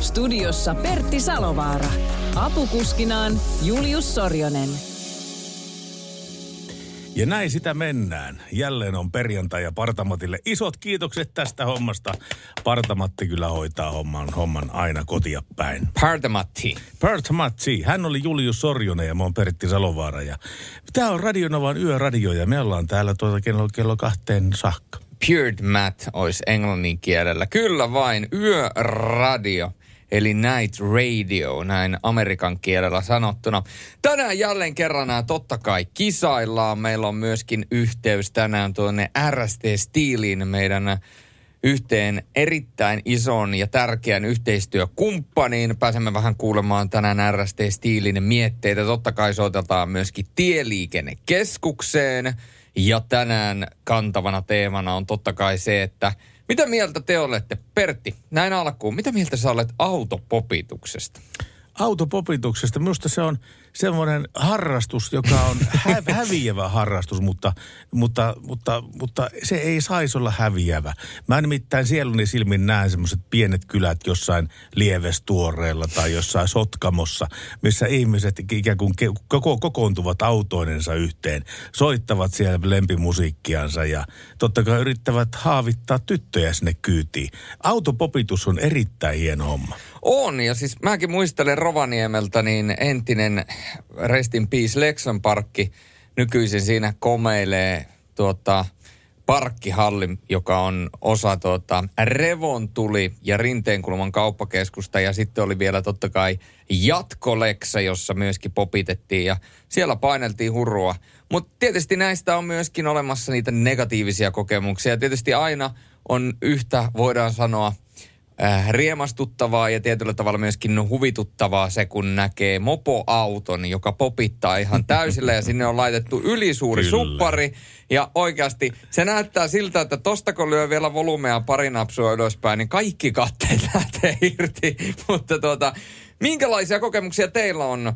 Studiossa Pertti Salovaara. Apukuskinaan Julius Sorjonen. Ja näin sitä mennään. Jälleen on perjantai ja Partamatille isot kiitokset tästä hommasta. Partamatti kyllä hoitaa homman, homman aina kotia päin. Partamatti. Partamatti. Hän oli Julius Sorjonen ja mä oon Pertti Salovaara. Ja tämä on Radionovan yöradio ja me ollaan täällä tuota kello, kello kahteen saakka. Pured Matt olisi englannin kielellä. Kyllä vain, yöradio. Eli night radio, näin amerikan kielellä sanottuna. Tänään jälleen kerran totta kai kisaillaan. Meillä on myöskin yhteys tänään tuonne RST Steeliin, meidän yhteen erittäin ison ja tärkeän yhteistyökumppaniin. Pääsemme vähän kuulemaan tänään RST Steelin mietteitä. Totta kai soitetaan myöskin Tieliikennekeskukseen. Ja tänään kantavana teemana on totta kai se, että mitä mieltä te olette, Pertti, näin alkuun, mitä mieltä sä olet autopopituksesta? Autopopituksesta, minusta se on semmoinen harrastus, joka on hä- häviävä harrastus, mutta, mutta, mutta, mutta se ei saisi olla häviävä. Mä nimittäin sieluni silmin näen semmoiset pienet kylät jossain Lievestuoreella tai jossain Sotkamossa, missä ihmiset ikään kuin ke- koko, kokoontuvat autoinensa yhteen, soittavat siellä lempimusiikkiansa ja totta kai yrittävät haavittaa tyttöjä sinne kyytiin. Autopopitus on erittäin hieno homma. On, ja siis mäkin muistelen Rovaniemeltä niin entinen Rest in Peace Lexon parkki nykyisin siinä komeilee tuota, parkkihalli, joka on osa tuota, Revontuli ja Rinteenkulman kauppakeskusta. Ja sitten oli vielä totta kai jatkoleksa, jossa myöskin popitettiin ja siellä paineltiin hurua. Mutta tietysti näistä on myöskin olemassa niitä negatiivisia kokemuksia. Tietysti aina on yhtä, voidaan sanoa, äh, riemastuttavaa ja tietyllä tavalla myöskin huvituttavaa se, kun näkee mopoauton, joka popittaa ihan täysillä ja sinne on laitettu ylisuuri Kyllä. suppari. Ja oikeasti se näyttää siltä, että tosta kun lyö vielä volumea pari napsua ylöspäin, niin kaikki katteet lähtee irti. Mutta tuota, minkälaisia kokemuksia teillä on?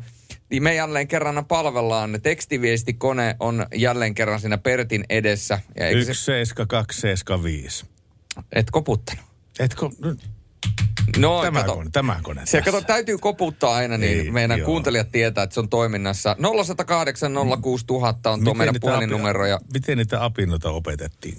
Niin me jälleen kerran palvellaan. Tekstiviestikone on jälleen kerran siinä Pertin edessä. Ja eikö se, 1, 7, 2, 7, 5. et koputtanut? Etkö, no, No, tämä, kato. kone, tämä kone Se tässä. kato, täytyy koputtaa aina, niin Ei, meidän joo. kuuntelijat tietää, että se on toiminnassa. 0108 06000 on tuo meidän niitä puhelinnumero. api- Ja... Miten niitä apinoita opetettiin?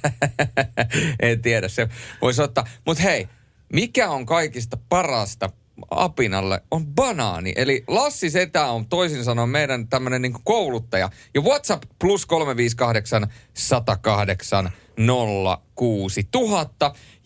en tiedä, se voisi ottaa. Mutta hei, mikä on kaikista parasta apinalle on banaani. Eli Lassi Setä on toisin sanoen meidän tämmöinen niin kouluttaja. Ja WhatsApp plus 358 108 06 000.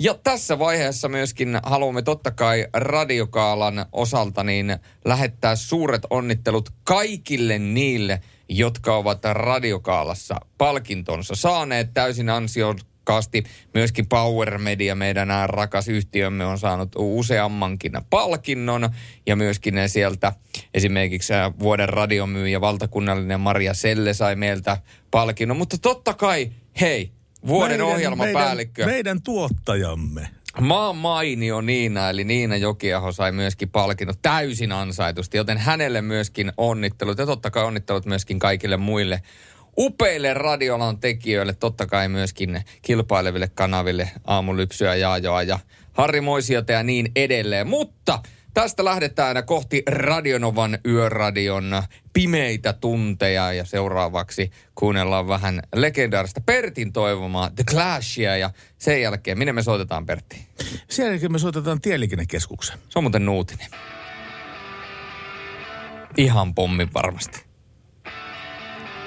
Ja tässä vaiheessa myöskin haluamme totta kai Radiokaalan osalta niin lähettää suuret onnittelut kaikille niille, jotka ovat Radiokaalassa palkintonsa saaneet täysin ansiokkaasti. Myöskin Power Media, meidän rakas yhtiömme, on saanut useammankin palkinnon. Ja myöskin sieltä esimerkiksi vuoden radiomyyjä, valtakunnallinen Maria Selle sai meiltä palkinnon. Mutta totta kai, hei, vuoden ohjelmapäällikkö. Meidän, meidän tuottajamme. Maan mainio Niina, eli Niina Jokiaho sai myöskin palkinnot täysin ansaitusti, joten hänelle myöskin onnittelut ja totta kai onnittelut myöskin kaikille muille upeille radiolan tekijöille, totta kai myöskin kilpaileville kanaville Aamulypsyä, Jaajoa ja Harri Moisiota ja niin edelleen. Mutta tästä lähdetään kohti Radionovan yöradion pimeitä tunteja ja seuraavaksi kuunnellaan vähän legendaarista Pertin toivomaa The Clashia ja sen jälkeen, minne me soitetaan Pertti? Sen jälkeen me soitetaan tieliikennekeskuksen. Se on muuten nuutinen. Ihan pommin varmasti.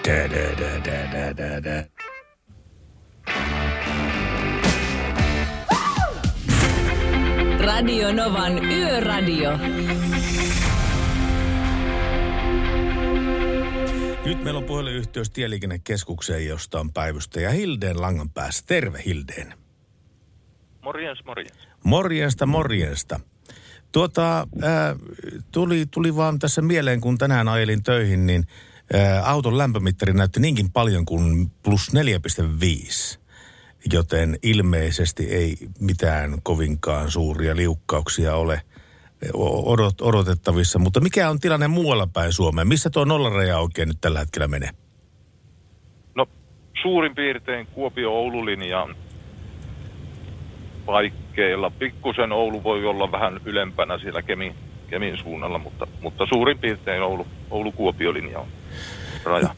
Dä, dä, dä, dä, dä, dä, Radio Novan Yöradio. Nyt meillä on puhelinyhteys tieliikennekeskukseen, josta on päivystäjä Hildeen langan päässä. Terve Hildeen. Morjens, morjens. Morjesta, morjesta. Tuota, ää, tuli, tuli vaan tässä mieleen, kun tänään ajelin töihin, niin ää, auton lämpömittari näytti niinkin paljon kuin plus 4,5. Joten ilmeisesti ei mitään kovinkaan suuria liukkauksia ole odot, odotettavissa. Mutta mikä on tilanne muualla päin Suomeen? Missä tuo nollaraja oikein nyt tällä hetkellä menee? No suurin piirtein Kuopio-Oulu-linjan paikkeilla. Pikkusen Oulu voi olla vähän ylempänä siellä Kemin, Kemin suunnalla, mutta, mutta suurin piirtein Oulu, Oulu-Kuopio-linja on raja.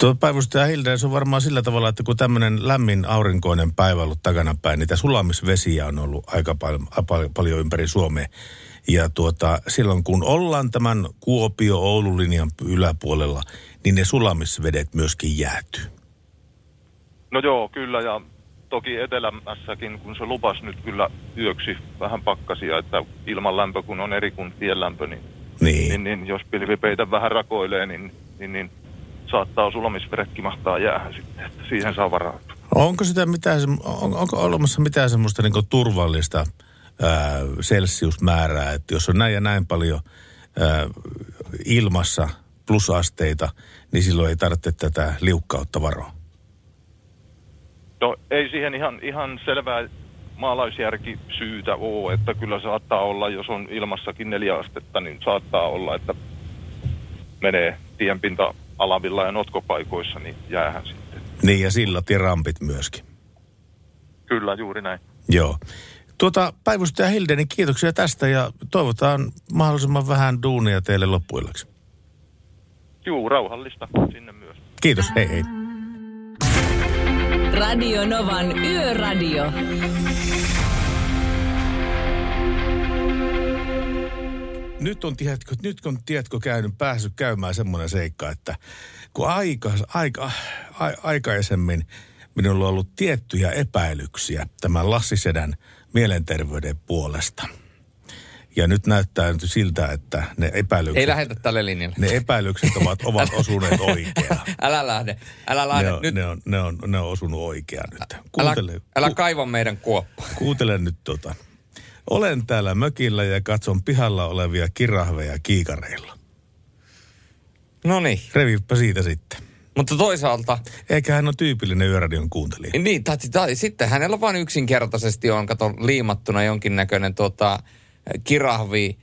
Tuo päivystäjä Hilde, se on varmaan sillä tavalla, että kun tämmöinen lämmin aurinkoinen päivä ollut takanapäin, niitä sulamisvesiä on ollut aika paljon, paljon, paljon ympäri Suomea. Ja tuota, silloin kun ollaan tämän Kuopio-Oulu-linjan yläpuolella, niin ne sulamisvedet myöskin jäätyy. No joo, kyllä ja toki etelämässäkin, kun se lupas nyt kyllä yöksi vähän pakkasia, että ilman lämpö kun on eri kuin lämpö, niin, Niin. niin, niin jos pilvipeitä vähän rakoilee, niin, niin, niin saattaa sulamisveretkin mahtaa jäähän sitten, että siihen saa varautua. Onko sitä mitään, on, onko olemassa mitään semmoista niin turvallista ää, celsiusmäärää, että jos on näin ja näin paljon ää, ilmassa plusasteita, niin silloin ei tarvitse tätä liukkautta varoa? No ei siihen ihan, ihan selvää maalaisjärki syytä ole, että kyllä saattaa olla, jos on ilmassakin neljä astetta, niin saattaa olla, että menee tienpinta alavilla ja notkopaikoissa, niin jäähän sitten. Niin ja sillat ja rampit myöskin. Kyllä, juuri näin. Joo. Tuota, päivystäjä Hilde, niin kiitoksia tästä ja toivotaan mahdollisimman vähän duunia teille loppuillaksi. Juu, rauhallista sinne myös. Kiitos, hei hei. Radio Novan Yöradio. Nyt on, tiedätkö, nyt on, tiedätkö, käynyt, päässyt käymään semmoinen seikka, että kun aika, aika, a, aikaisemmin minulla on ollut tiettyjä epäilyksiä tämän Lassi Sedän mielenterveyden puolesta. Ja nyt näyttää nyt siltä, että ne epäilykset, Ei lähetä tälle linjalle. ne epäilykset ovat, ovat osuneet oikeaan. Älä lähde, älä lähde. Ne on, Nyt, ne, on, ne, on, ne on osunut oikeaan nyt. älä, Kuuntele, älä ku- kaiva meidän kuoppaa. Kuuntele nyt tota. Olen täällä mökillä ja katson pihalla olevia kirahveja kiikareilla. No niin, Revipä siitä sitten. mutta toisaalta, Eikä hän ole tyypillinen yöradion kuuntelija. niin, tai, tai sitten hänellä vaan yksinkertaisesti on, kato, liimattuna jonkinnäköinen tota, kirahvi,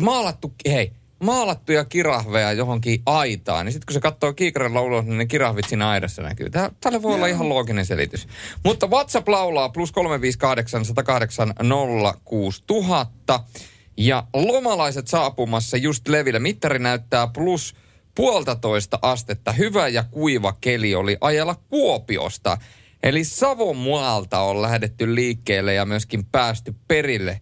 maalattu, hei, maalattuja kirahveja johonkin aitaan, niin sitten kun se katsoo kiikarilla ulos, niin ne kirahvit siinä aidassa näkyy. Tää, tälle voi olla ihan looginen selitys. Mutta WhatsApp laulaa plus 358 108 06000. Ja lomalaiset saapumassa just levillä. Mittari näyttää plus puolitoista astetta. Hyvä ja kuiva keli oli ajella Kuopiosta. Eli Savonmualta on lähdetty liikkeelle ja myöskin päästy perille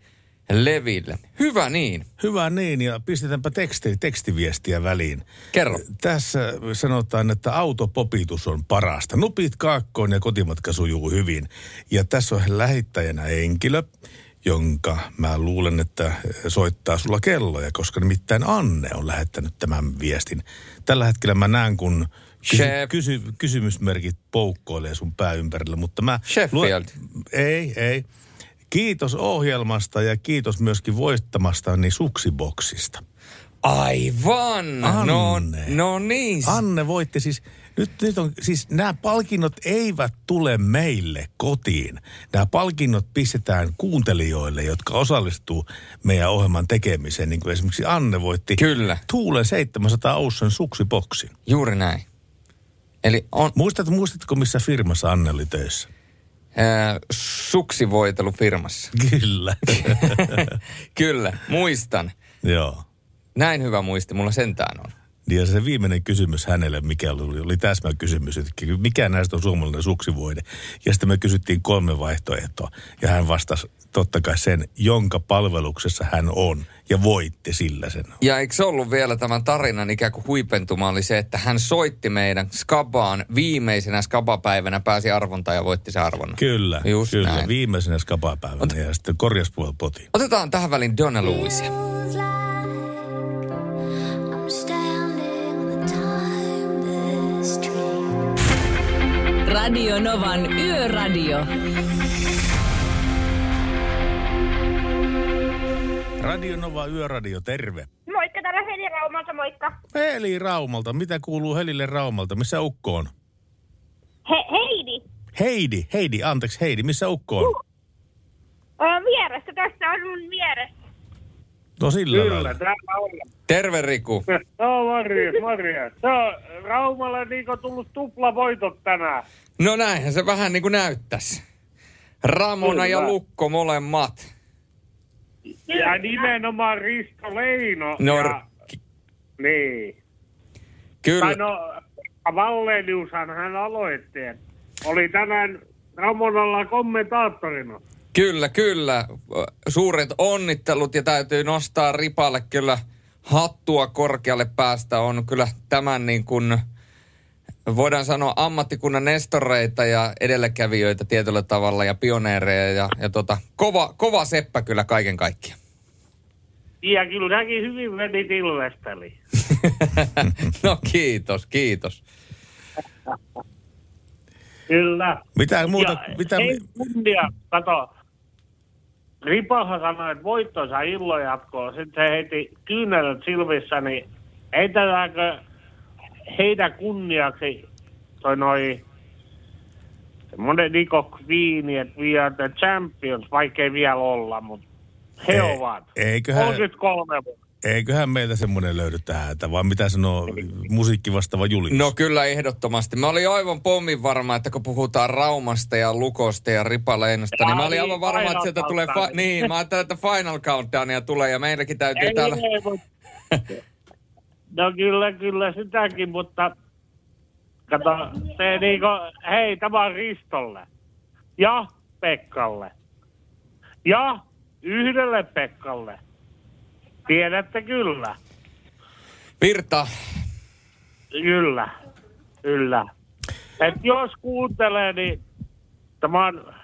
leville. Hyvä niin. Hyvä niin, ja pistetäänpä teksti, tekstiviestiä väliin. Kerro. Tässä sanotaan, että autopopitus on parasta. Nupit kaakkoon ja kotimatka sujuu hyvin. Ja tässä on lähettäjänä henkilö, jonka mä luulen, että soittaa sulla kelloja, koska nimittäin Anne on lähettänyt tämän viestin. Tällä hetkellä mä näen, kun kysy, kysy, kysymysmerkit poukkoilee sun pää ympärillä, mutta mä... Sheffield. ei, ei. Kiitos ohjelmasta ja kiitos myöskin voittamastani suksiboksista. Aivan. No, Anne. no niin. Anne voitti siis, nyt, nyt on, siis nämä palkinnot eivät tule meille kotiin. Nämä palkinnot pistetään kuuntelijoille, jotka osallistuu meidän ohjelman tekemiseen. Niin kuin esimerkiksi Anne voitti Kyllä. Tuulen 700 Ocean suksiboksin. Juuri näin. Eli on Muistat, muistatko, missä firmassa Anne oli töissä? Ää, suksivoitelu firmassa. Kyllä. Kyllä, muistan. Joo. Näin hyvä muisti, mulla sentään on. Ja se viimeinen kysymys hänelle, mikä oli, oli täsmäkysymys, että mikä näistä on suomalainen suksivoide. Ja sitten me kysyttiin kolme vaihtoehtoa. Ja hän vastasi totta kai sen, jonka palveluksessa hän on. Ja voitti sillä sen. Ja eikö se ollut vielä tämän tarinan ikään kuin huipentuma oli se, että hän soitti meidän Skabaan viimeisenä Skabapäivänä, pääsi arvontaan ja voitti se arvonnan. Kyllä, Just kyllä. näin. Viimeisenä skapapäivänä ja sitten korjaspuolella potiin. Otetaan tähän väliin Donna Lewisia. I'm standing on the timeless tree. Radio Novan Yöradio. Radio Nova Yöradio, terve. Moikka, täällä Heli Raumalta, moikka. Heli Raumalta. Mitä kuuluu Helille Raumalta? Missä Ukko on? He, Heidi. Heidi, Heidi, anteeksi Heidi, missä Ukko on? Ö, vieressä, tässä on mun vieressä. No sillä Kyllä, lailla. täällä on. Terve Riku. No morjes, morjes. Se on Raumalle niinku tullut tuplavoitot tänään. No näinhän se vähän niin kuin näyttäisi. Ramona ja Kyllä. Lukko molemmat. Ja nimenomaan Risto Leino. No, ja, r- niin. Kyllä. Tai no, Valleliushan hän aloitti. Oli tänään Ramonalla kommentaattorina. Kyllä, kyllä. Suuret onnittelut ja täytyy nostaa ripalle kyllä hattua korkealle päästä. On kyllä tämän niin kuin, voidaan sanoa ammattikunnan nestoreita ja edelläkävijöitä tietyllä tavalla ja pioneereja. Ja, ja tota, kova, kova seppä kyllä kaiken kaikkiaan. Ja kyllä näkin hyvin vedit Ilvesteli. no kiitos, kiitos. Kyllä. Mitä muuta, ja mitä, ei kunnia, kato. Ripaha sanoi, että voittonsa illoin jatkoon. Sitten se heiti kyynelät silmissä, niin heitetäänkö heidän kunniaksi toi noi semmoinen Niko Viini, että we are the champions, vaikkei vielä olla, mutta he Ei, ovat. eiköhän- 33 vuotta. eiköhän meiltä semmoinen löydy tähän, että vaan mitä sanoo musiikki vastaava Julius? No kyllä ehdottomasti. Mä olin aivan pommin varma, että kun puhutaan Raumasta ja Lukosta ja Ripaleinosta, niin mä olin aivan varma, että sieltä tulee... Fa- niin, mä ajattelin, että Final Countdownia tulee ja meilläkin täytyy Ei, täällä... ei, mutta... No kyllä, kyllä sitäkin, mutta kato, se niinku, hei, tämä on Ristolle ja Pekkalle ja yhdelle Pekkalle. Tiedätte kyllä, Virta, kyllä, kyllä. Et jos kuuntelee, niin tämä on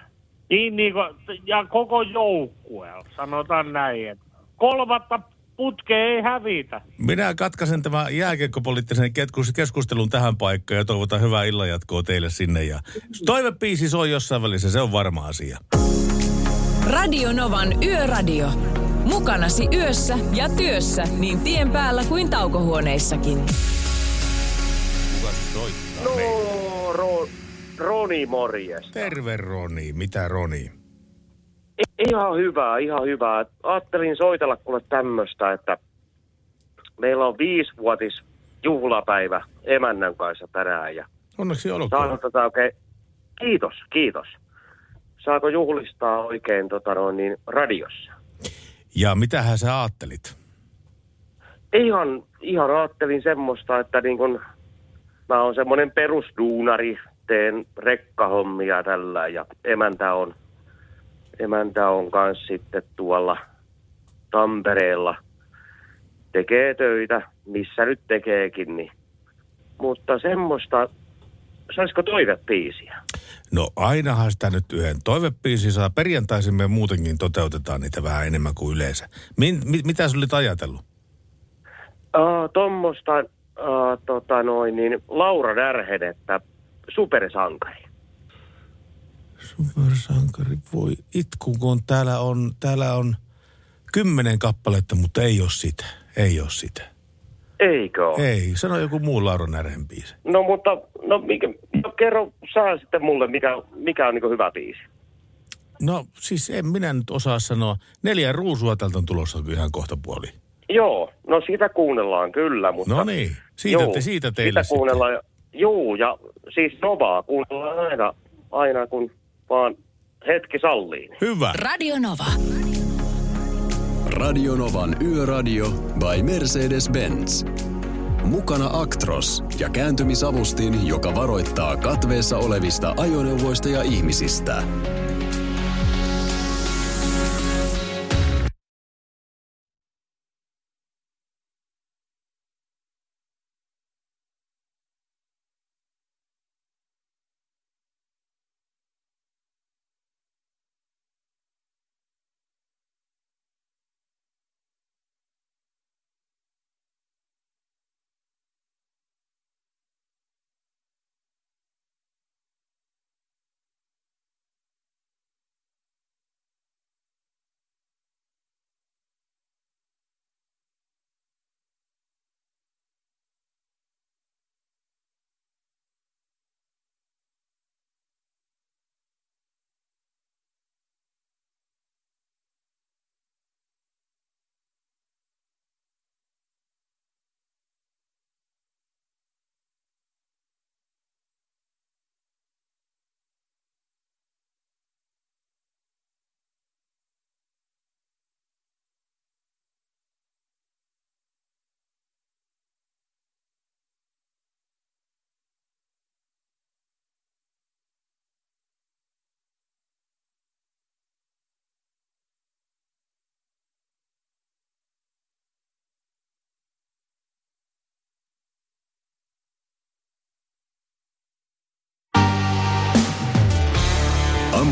niin niinku, ja koko joukkue, sanotaan näin, että kolmatta putkea ei hävitä. Minä katkaisen tämän jääkiekkopoliittisen keskustelun tähän paikkaan ja toivotan hyvää illanjatkoa teille sinne. Ja toivepiisi soi jossain välissä, se on varma asia. Radio Novan Yöradio. Mukanasi yössä ja työssä niin tien päällä kuin taukohuoneissakin. Kuka soittaa? No, meille? Ro, Roni morjes. Terve Roni, mitä Roni? Ihan hyvää, ihan hyvää. Ajattelin soitella kuule tämmöistä, että meillä on viisivuotis juhlapäivä emännän kanssa tänään ja Onneksi olkoon. tätä oikein... Kiitos, kiitos. Saako juhlistaa oikein tota noin, niin radiossa? Ja mitähän sä ajattelit? Ihan, ihan ajattelin semmoista, että niin kun mä oon semmoinen perusduunari, teen rekkahommia tällä ja emäntä on, emäntä on kans sitten tuolla Tampereella. Tekee töitä, missä nyt tekeekin, niin. Mutta semmoista, saisiko toivepiisiä? No ainahan sitä nyt yhden toivepiisi saa. Perjantaisin me muutenkin toteutetaan niitä vähän enemmän kuin yleensä. Min, mi, mitä sä olit ajatellut? Uh, Tuommoista, uh, tota noin, niin Laura Närhedettä, supersankari. Supersankari voi itku, kun täällä on, täällä on kymmenen kappaletta, mutta ei ole sitä. Ei ole sitä. Eikö ole? Ei, sano joku muu Laura Närhen biisi. No mutta, no, mikä, no kerro saa sitten mulle, mikä, mikä on niin hyvä biisi. No siis en minä nyt osaa sanoa. Neljä ruusua tältä on tulossa ihan kohta puoli. Joo, no sitä kuunnellaan kyllä, mutta... No niin, siitä, te, siitä teille Sitä kuunnellaan, juu, ja siis Novaa kuunnellaan aina, aina kun vaan hetki sallii. Hyvä. Radio Nova. Radio Novan Yöradio by Mercedes-Benz. Mukana Actros ja kääntymisavustin, joka varoittaa katveessa olevista ajoneuvoista ja ihmisistä.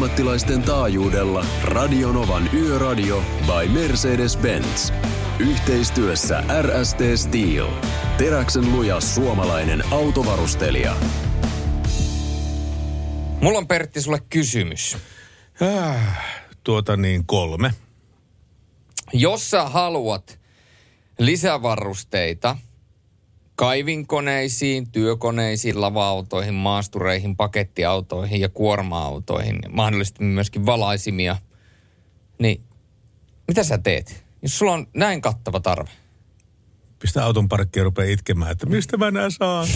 Ammattilaisten taajuudella Radionovan Yöradio by Mercedes-Benz. Yhteistyössä RST Steel. Teräksen luja suomalainen autovarustelija. Mulla on Pertti sulle kysymys. Äh, tuota niin, kolme. Jos sä haluat lisävarusteita kaivinkoneisiin, työkoneisiin, lava-autoihin, maastureihin, pakettiautoihin ja kuorma-autoihin, mahdollisesti myöskin valaisimia, niin mitä sä teet? Jos sulla on näin kattava tarve. Pistä auton parkkiin ja rupeaa itkemään, että mistä mä nää saan?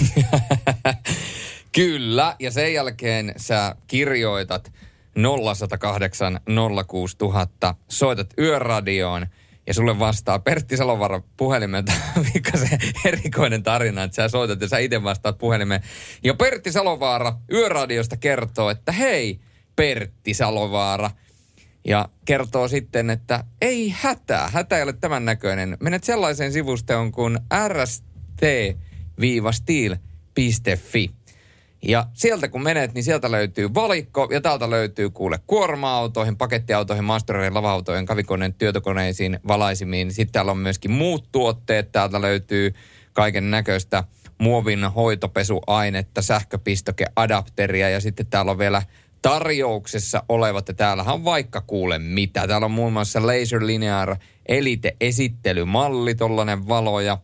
Kyllä, ja sen jälkeen sä kirjoitat 0108 06000, soitat yöradioon ja sulle vastaa Pertti Salovara puhelimelta, mikä se erikoinen tarina, että sä soitat ja sä itse vastaat puhelimeen. Ja Pertti Salovaara yöradiosta kertoo, että hei Pertti Salovaara. Ja kertoo sitten, että ei hätää, hätä ei ole tämän näköinen. Menet sellaiseen sivustoon kuin rst-steel.fi. Ja sieltä kun menet, niin sieltä löytyy valikko ja täältä löytyy kuule kuorma-autoihin, pakettiautoihin, maastureihin, lava-autoihin, kavikoneen, työtokoneisiin, valaisimiin. Sitten täällä on myöskin muut tuotteet. Täältä löytyy kaiken näköistä muovin hoitopesuainetta, sähköpistokeadapteria ja sitten täällä on vielä tarjouksessa olevat, ja täällähän on vaikka kuule mitä. Täällä on muun muassa Laser Linear Elite esittelymalli, tollanen valo ja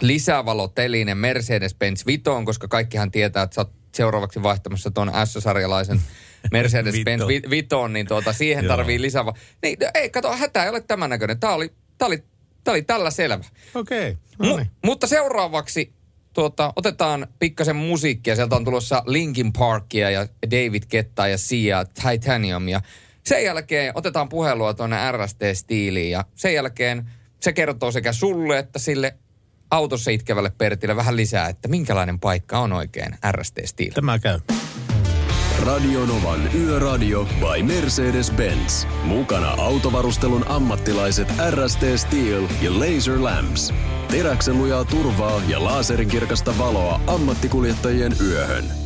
lisävaloteline Mercedes-Benz Vitoon, koska kaikkihan tietää, että sä oot seuraavaksi vaihtamassa tuon S-sarjalaisen Mercedes-Benz Vi- Vitoon, niin tuota, siihen tarvii lisäva... Niin, ei, kato, hätä ei ole tämän näköinen. Tää oli, tää oli, tää oli tällä selvä. Okei, no Mu- niin. mutta seuraavaksi tuota, otetaan pikkasen musiikkia. Sieltä on tulossa Linkin Parkia ja David Kettaa ja Sia Titanium. Ja sen jälkeen otetaan puhelua tuonne RST-stiiliin ja sen jälkeen se kertoo sekä sulle että sille autossa itkevälle Pertille vähän lisää, että minkälainen paikka on oikein RST-stiili. Tämä käy. Radionovan Yöradio by Mercedes-Benz. Mukana autovarustelun ammattilaiset RST Steel ja Laser Lamps. Teräksen lujaa turvaa ja laaserinkirkasta valoa ammattikuljettajien yöhön.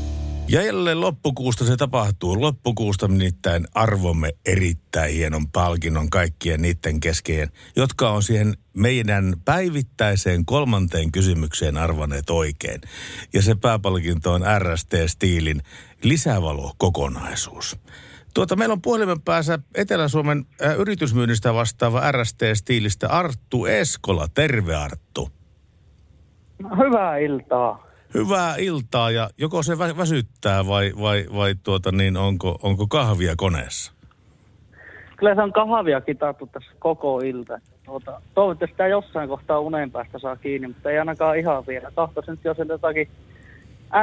Ja jälleen loppukuusta se tapahtuu. Loppukuusta nimittäin arvomme erittäin hienon palkinnon kaikkien niiden keskeen, jotka on siihen meidän päivittäiseen kolmanteen kysymykseen arvanneet oikein. Ja se pääpalkinto on RST-stiilin lisävalo-kokonaisuus. Tuota, meillä on puhelimen päässä Etelä-Suomen äh, yritysmyynnistä vastaava RST-stiilistä Arttu Eskola. Terve Arttu. Hyvää iltaa. Hyvää iltaa ja joko se vä- väsyttää vai, vai, vai tuota niin, onko, onko kahvia koneessa? Kyllä se on kahvia kitattu tässä koko ilta. Tuota, toivottavasti sitä jossain kohtaa unen päästä saa kiinni, mutta ei ainakaan ihan vielä. Tahtoisin nyt jos jotakin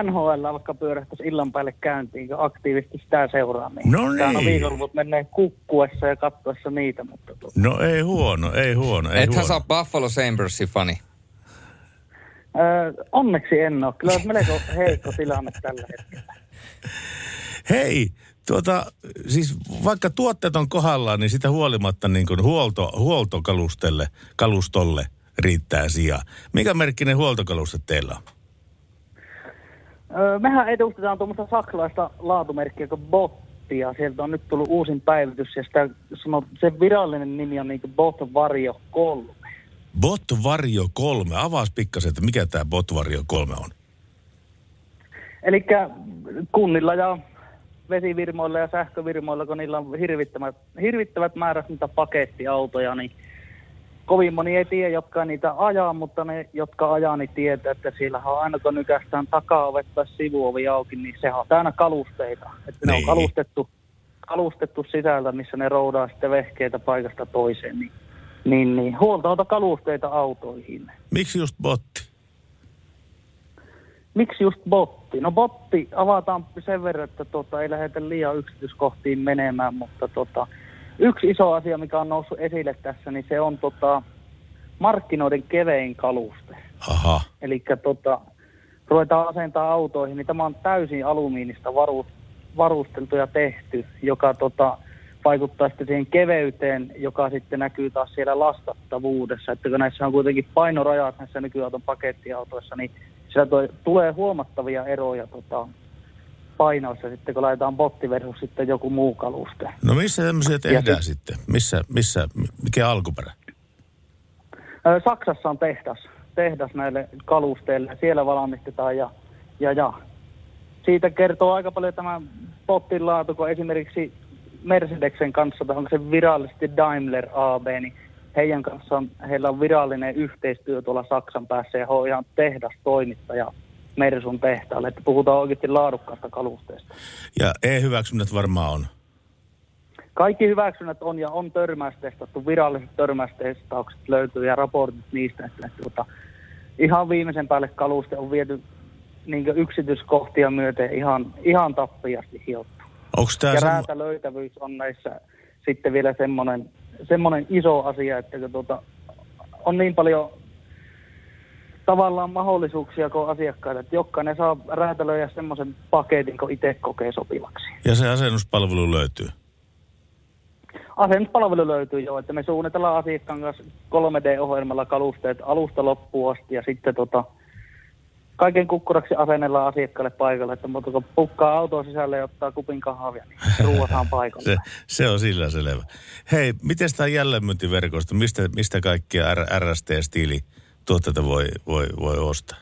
NHL vaikka pyörähtäisi illan päälle käyntiin, kun aktiivisesti sitä seuraa. Niin No Täällä on niin. viikonloput menee kukkuessa ja katsoessa niitä, mutta tuota, No ei huono, ei huono, ei Ethän huono. ole Buffalo Sambersin fani. Öö, onneksi en ole. Kyllä on melko heikko tilanne tällä hetkellä. Hei, tuota, siis vaikka tuotteet on kohdallaan, niin sitä huolimatta niin kuin huolto, huoltokalustelle, kalustolle riittää sijaa. Mikä merkkinen huoltokaluste teillä on? Öö, mehän edustetaan tuommoista saksalaista laatumerkkiä kuin Botti, ja sieltä on nyt tullut uusin päivitys, ja sitä sen virallinen nimi on niin Bot Vario 3. Bot Vario 3. Avaas pikkasen, että mikä tämä Bot Vario 3 on. Eli kunnilla ja vesivirmoilla ja sähkövirmoilla, kun niillä on hirvittävät, hirvittävät määrät niitä pakettiautoja, niin kovin moni ei tiedä, jotka niitä ajaa, mutta ne, jotka ajaa, niin tietää, että siellä on aina kun nykästään takaovet tai sivuovi auki, niin sehän on täynnä kalusteita. Että ne on Niin. kalustettu, kalustettu sisältä, missä ne roudaa sitten vehkeitä paikasta toiseen. Niin, niin, niin huoltoauto kalusteita autoihin. Miksi just botti? Miksi just botti? No botti avataan sen verran, että tota, ei lähdetä liian yksityiskohtiin menemään, mutta tota, yksi iso asia, mikä on noussut esille tässä, niin se on tota, markkinoiden kevein kaluste. Aha. Eli tota, ruvetaan asentaa autoihin, niin tämä on täysin alumiinista varu, varusteltu ja tehty, joka tota, vaikuttaa sitten siihen keveyteen, joka sitten näkyy taas siellä lastattavuudessa. Että kun näissä on kuitenkin painorajat näissä nykyauton pakettiautoissa, niin siellä toi, tulee huomattavia eroja tota, painoissa sitten, kun laitetaan botti versus sitten joku muu kaluste. No missä tämmöisiä tehdään sit- sitten? Missä, missä, mikä alkuperä? Saksassa on tehdas, tehdas näille kalusteille. Siellä valmistetaan ja, ja, ja. Siitä kertoo aika paljon tämä pottin laatu, kun esimerkiksi Mercedeksen kanssa, tai onko se virallisesti Daimler AB, niin heidän kanssaan, heillä on virallinen yhteistyö tuolla Saksan päässä ja he on ihan tehdastoimittaja Mersun tehtaalle, että puhutaan oikeasti laadukkaasta kalusteesta. Ja e-hyväksynnät varmaan on. Kaikki hyväksynnät on ja on törmäystestattu, viralliset törmäystestaukset löytyy ja raportit niistä, että, että tuota, ihan viimeisen päälle kaluste on viety niin yksityiskohtia myöten ihan, ihan tappiasti hiottu. Onko tämä Ja semmo... räätälöitävyys on näissä sitten vielä semmoinen, semmoinen iso asia, että tuota, on niin paljon tavallaan mahdollisuuksia kuin asiakkaille, että jokainen saa räätälöidä semmoisen paketin, kun itse kokee sopivaksi. Ja se asennuspalvelu löytyy. Asennuspalvelu löytyy jo, että me suunnitellaan asiakkaan kanssa 3D-ohjelmalla kalusteet alusta loppuun asti ja sitten tota, kaiken kukkuraksi asennellaan asiakkaalle paikalle, että mutta kun pukkaa autoon sisälle ja ottaa kupin kahvia, niin ruuataan paikalle. Se, se on sillä selvä. Hei, miten tämä jälleenmyyntiverkosto, mistä, mistä kaikkia RST-stiili tuotteita voi, voi, voi ostaa?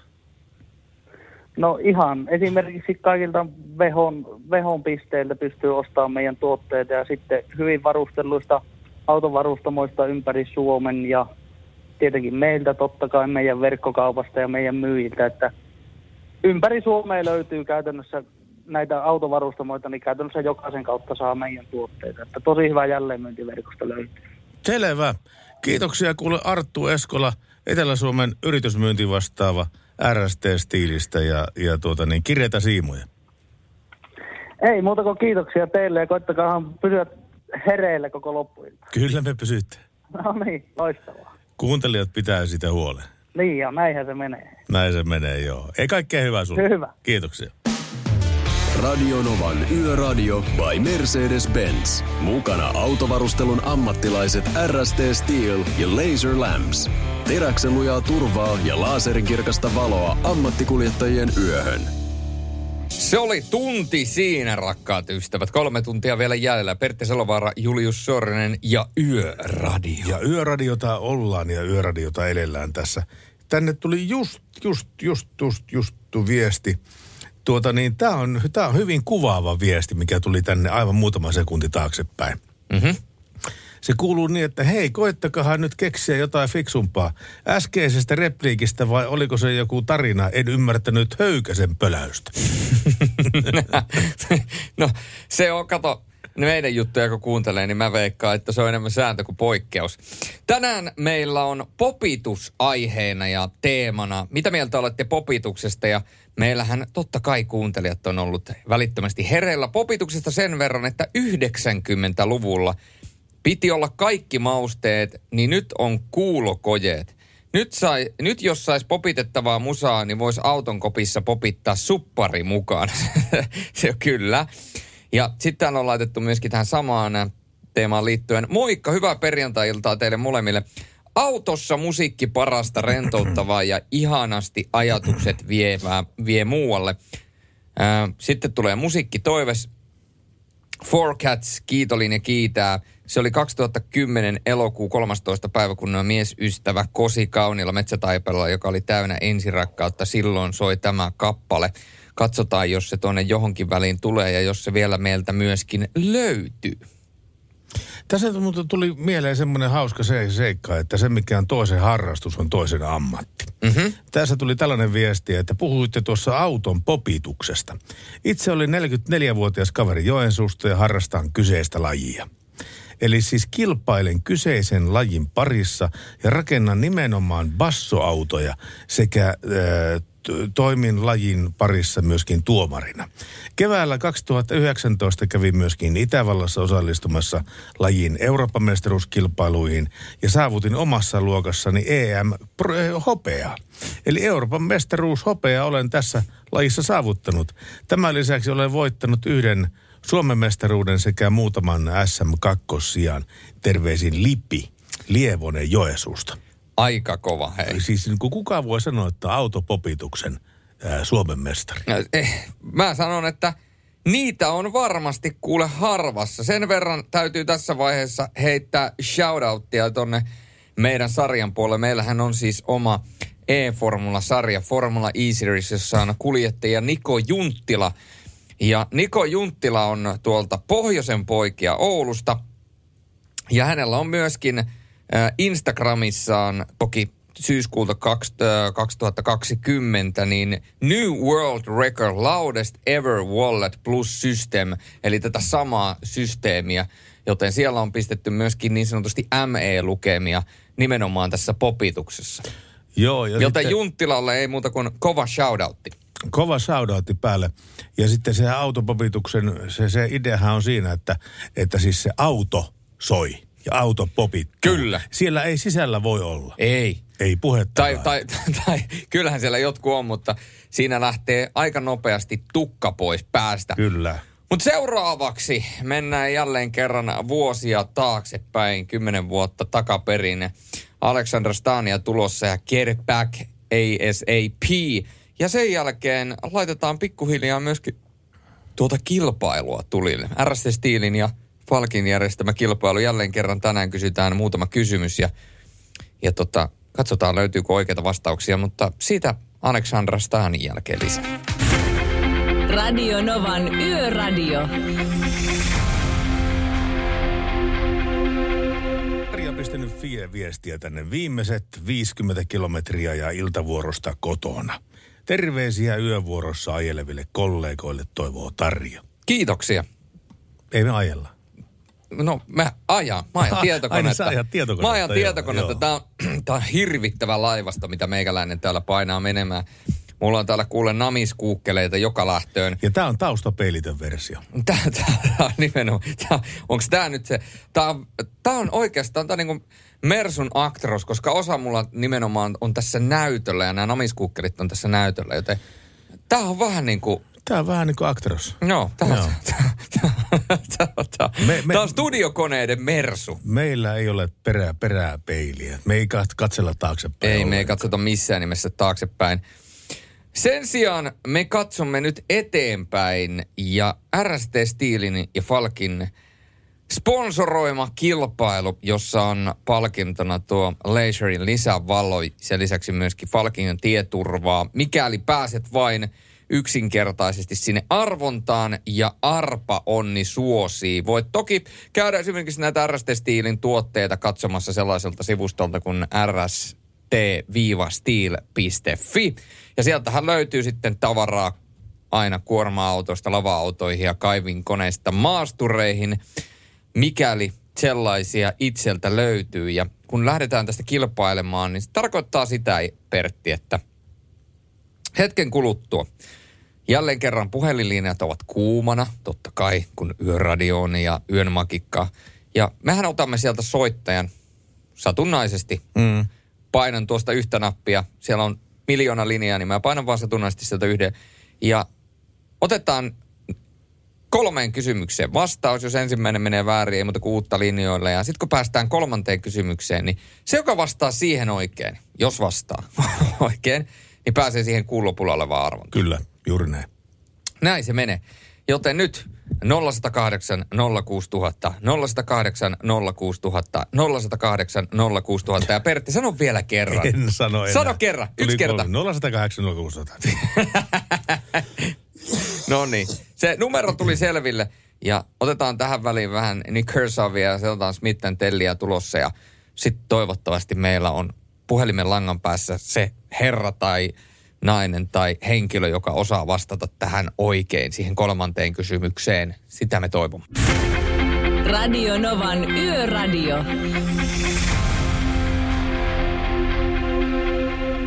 No ihan esimerkiksi kaikilta vehon, vehon pisteiltä pystyy ostamaan meidän tuotteita ja sitten hyvin varustelluista autovarustamoista ympäri Suomen ja tietenkin meiltä totta kai meidän verkkokaupasta ja meidän myyjiltä, että ympäri Suomea löytyy käytännössä näitä autovarustamoita, niin käytännössä jokaisen kautta saa meidän tuotteita. Että tosi hyvä jälleenmyyntiverkosto löytyy. Selvä. Kiitoksia kuule Arttu Eskola, Etelä-Suomen yritysmyynti vastaava RST-stiilistä ja, ja tuota niin, kirjeitä siimuja. Ei muuta kuin kiitoksia teille ja koittakaahan pysyä hereillä koko loppuilta. Kyllä me pysytte. No niin, loistavaa. Kuuntelijat pitää sitä huolen. Niin ja näinhän se menee. Näin se menee, joo. Ei kaikkea hyvää sulle. Hyvä. Kiitoksia. Radio Novan Yöradio by Mercedes-Benz. Mukana autovarustelun ammattilaiset RST Steel ja Laser Lamps. Teräksen lujaa turvaa ja laaserinkirkasta valoa ammattikuljettajien yöhön. Se oli tunti siinä, rakkaat ystävät. Kolme tuntia vielä jäljellä. Pertti Salovaara, Julius Sorinen ja Yöradio. Ja yöradiota ollaan ja yöradiota elellään tässä. Tänne tuli just, just, just, just, just viesti. Tuota niin, tämä on, tää on hyvin kuvaava viesti, mikä tuli tänne aivan muutama sekunti taaksepäin. Mm-hmm. Se kuuluu niin, että hei, koettakahan nyt keksiä jotain fiksumpaa. Äskeisestä repliikistä vai oliko se joku tarina? En ymmärtänyt höykäsen pöläystä. no se on, kato, meidän juttuja kun kuuntelee, niin mä veikkaan, että se on enemmän sääntö kuin poikkeus. Tänään meillä on popitus aiheena ja teemana. Mitä mieltä olette popituksesta? Ja meillähän totta kai kuuntelijat on ollut välittömästi hereillä popituksesta sen verran, että 90-luvulla piti olla kaikki mausteet, niin nyt on kuulokojeet. Nyt, sai, nyt jos saisi popitettavaa musaa, niin voisi auton kopissa popittaa suppari mukaan. se on kyllä. Ja sitten on laitettu myöskin tähän samaan teemaan liittyen. Moikka, hyvää perjantai-iltaa teille molemmille. Autossa musiikki parasta, rentouttavaa ja ihanasti ajatukset vievää, vie muualle. Sitten tulee musiikkitoives. Four Cats, kiitollinen ja kiitää. Se oli 2010 elokuu 13. päivä, kun on miesystävä Kosi kaunilla metsätaipaleella, joka oli täynnä ensirakkautta. Silloin soi tämä kappale. Katsotaan, jos se tuonne johonkin väliin tulee ja jos se vielä meiltä myöskin löytyy. Tässä muuten tuli mieleen semmoinen hauska se, seikka, että se mikä on toisen harrastus on toisen ammatti. Mm-hmm. Tässä tuli tällainen viesti, että puhuitte tuossa auton popituksesta. Itse olin 44-vuotias kaveri Joensuusta ja harrastan kyseistä lajia. Eli siis kilpailen kyseisen lajin parissa ja rakennan nimenomaan bassoautoja sekä äh, toimin lajin parissa myöskin tuomarina. Keväällä 2019 kävin myöskin Itävallassa osallistumassa lajin Euroopan mestaruuskilpailuihin ja saavutin omassa luokassani EM-hopeaa. Eli Euroopan mestaruus hopea olen tässä lajissa saavuttanut. Tämän lisäksi olen voittanut yhden Suomen mestaruuden sekä muutaman SM2-sijan. Terveisin Lipi Lievonen Joesuusta. Aika kova, hei. Siis niin kuin kuka voi sanoa, että autopopituksen ää, Suomen mestari? No, eh, mä sanon, että Niitä on varmasti kuule harvassa. Sen verran täytyy tässä vaiheessa heittää shoutouttia tonne meidän sarjan puolelle. Meillähän on siis oma E-Formula-sarja, Formula E-Series, jossa on kuljettaja Niko Junttila. Ja Niko Junttila on tuolta Pohjoisen poikia Oulusta. Ja hänellä on myöskin äh, Instagramissaan, toki syyskuulta kaks- äh, 2020, niin New World Record Loudest Ever Wallet Plus System, eli tätä samaa systeemiä, joten siellä on pistetty myöskin niin sanotusti ME-lukemia nimenomaan tässä popituksessa. Joo, ja Joten sitten Junttilalle ei muuta kuin kova shoutoutti. Kova shoutoutti päälle. Ja sitten se autopopituksen, se, se ideahan on siinä, että, että siis se auto soi ja auto popittuu. Kyllä. Siellä ei sisällä voi olla. Ei. Ei puhetta. Tai, tai, tai kyllähän siellä jotkut on, mutta siinä lähtee aika nopeasti tukka pois päästä. Kyllä. Mutta seuraavaksi mennään jälleen kerran vuosia taaksepäin, kymmenen vuotta takaperin. Alexander Stania tulossa ja Get Back ASAP. Ja sen jälkeen laitetaan pikkuhiljaa myöskin tuota kilpailua tulille. RST Steelin ja Falkin järjestämä kilpailu. Jälleen kerran tänään kysytään muutama kysymys ja, ja tota, katsotaan löytyykö oikeita vastauksia, mutta siitä Alexandra Stanin jälkeen lisää. Radio Novan Yöradio. Maria pistänyt Fie viestiä tänne viimeiset 50 kilometriä ja iltavuorosta kotona. Terveisiä yövuorossa ajeleville kollegoille toivoo Tarja. Kiitoksia. Ei me ajella. No mä ajan, mä ajan tietokonetta. ajat tietokonetta, Mä ajan tietokonetta. joo. Tää on, tää on hirvittävä laivasta, mitä meikäläinen täällä painaa menemään. Mulla on täällä kuule namiskuukkeleita joka lähtöön. Ja tää on taustapeilitön versio. Tää, tää on nimenomaan, tää, onks tää nyt se, tää tää on oikeastaan tää on niinku Mersun Actros, koska osa mulla nimenomaan on tässä näytöllä ja nämä namiskuukkelit on tässä näytöllä, joten tää on vähän niinku, Tää on vähän niin kuin Actros. joo, tää, on- Me- me- tää on studiokoneiden Mersu. Meillä ei ole perää, perää peiliä. Me ei kat- katsella taaksepäin. Ei, me ei ollenkaan. katsota missään nimessä taaksepäin. Sen sijaan me katsomme nyt eteenpäin ja RST Steelin ja Falkin sponsoroima kilpailu, jossa on palkintona tuo Leisurein lisävalo, sen lisäksi myöskin Falkin tieturvaa, mikäli pääset vain yksinkertaisesti sinne arvontaan ja arpa onni suosii. Voit toki käydä esimerkiksi näitä RST Steelin tuotteita katsomassa sellaiselta sivustolta kuin rt-steel.fi. Ja sieltähän löytyy sitten tavaraa aina kuorma-autoista, lava-autoihin ja kaivinkoneista maastureihin, mikäli sellaisia itseltä löytyy. Ja kun lähdetään tästä kilpailemaan, niin se tarkoittaa sitä, Pertti, että hetken kuluttua jälleen kerran puhelinlinjat ovat kuumana, totta kai, kun yöradio on ja yön makikka. Ja mehän otamme sieltä soittajan satunnaisesti. Mm. Painan tuosta yhtä nappia. Siellä on miljoona linjaa, niin mä painan vaan satunnaisesti sieltä yhden. Ja otetaan kolmeen kysymykseen vastaus. Jos ensimmäinen menee väärin, ei muuta kuin uutta linjoille. Ja sitten kun päästään kolmanteen kysymykseen, niin se, joka vastaa siihen oikein, jos vastaa oikein, niin pääsee siihen kuulopulla olevaan arvon. Kyllä, juuri näin. Näin se menee. Joten nyt 0108 06000, 0108 06000, 0108 06000. Ja Pertti, sano vielä kerran. En sano enää. Sano kerran, yksi Tuli kerta. kolme. 0108 0600. No niin, se numero tuli selville. Ja otetaan tähän väliin vähän Nick Kersavia ja Seltan Smithen telliä tulossa. Ja sitten toivottavasti meillä on puhelimen langan päässä se herra tai nainen tai henkilö, joka osaa vastata tähän oikein, siihen kolmanteen kysymykseen. Sitä me toivomme. Radio Novan Yöradio.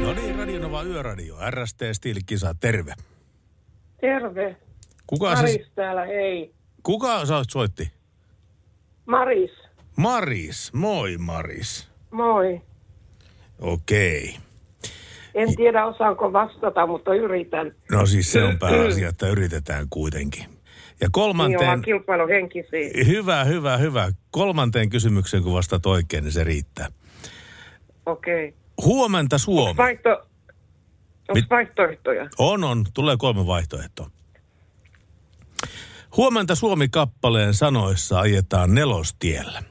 No niin, Radionova Yöradio, RST Steel-kisa, terve. Terve. Kuka se, Maris täällä, hei. kuka sä soitti? Maris, Maris, moi Maris. moi. Okei. En tiedä osaanko vastata, mutta yritän. No siis se on pääasia, että yritetään kuitenkin. Ja Niin kolmanteen, ollaan kilpailuhenkisiä. hyvä, hyvä, hyvä. Kolmanteen kysymykseen, kun vastaat oikein, niin se riittää. Okei. Okay. Huomenta Suomi. Vaihto... Onko Mit- vaihtoehtoja? On, on. Tulee kolme vaihtoehtoa. Huomenta Suomi-kappaleen sanoissa ajetaan nelostiellä.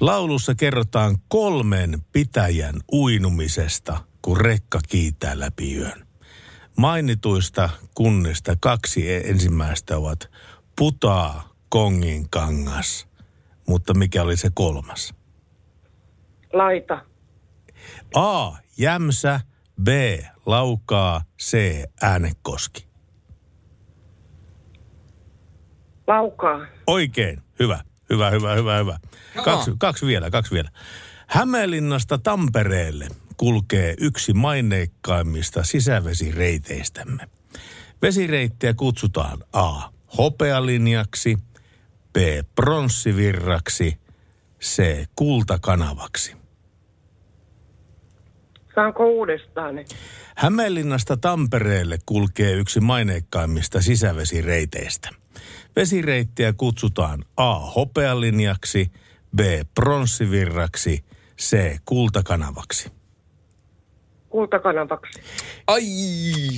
Laulussa kerrotaan kolmen pitäjän uinumisesta, kun rekka kiitää läpi yön. Mainituista kunnista kaksi e- ensimmäistä ovat Putaa, Kongin kangas. Mutta mikä oli se kolmas? Laita. A. Jämsä. B. Laukaa. C. Äänekoski. Laukaa. Oikein. Hyvä. Hyvä, hyvä, hyvä, hyvä. Kaksi, kaksi vielä, kaksi vielä. Hämeenlinnasta Tampereelle kulkee yksi maineikkaimmista sisävesireiteistämme. Vesireittiä kutsutaan A. Hopealinjaksi, B. Pronssivirraksi, C. Kultakanavaksi. Saanko uudestaan? Hämeenlinnasta Tampereelle kulkee yksi maineikkaimmista sisävesireiteistä. Vesireittiä kutsutaan A. Hopealinjaksi, B. Pronssivirraksi, C. Kultakanavaksi. Kultakanavaksi. Ai!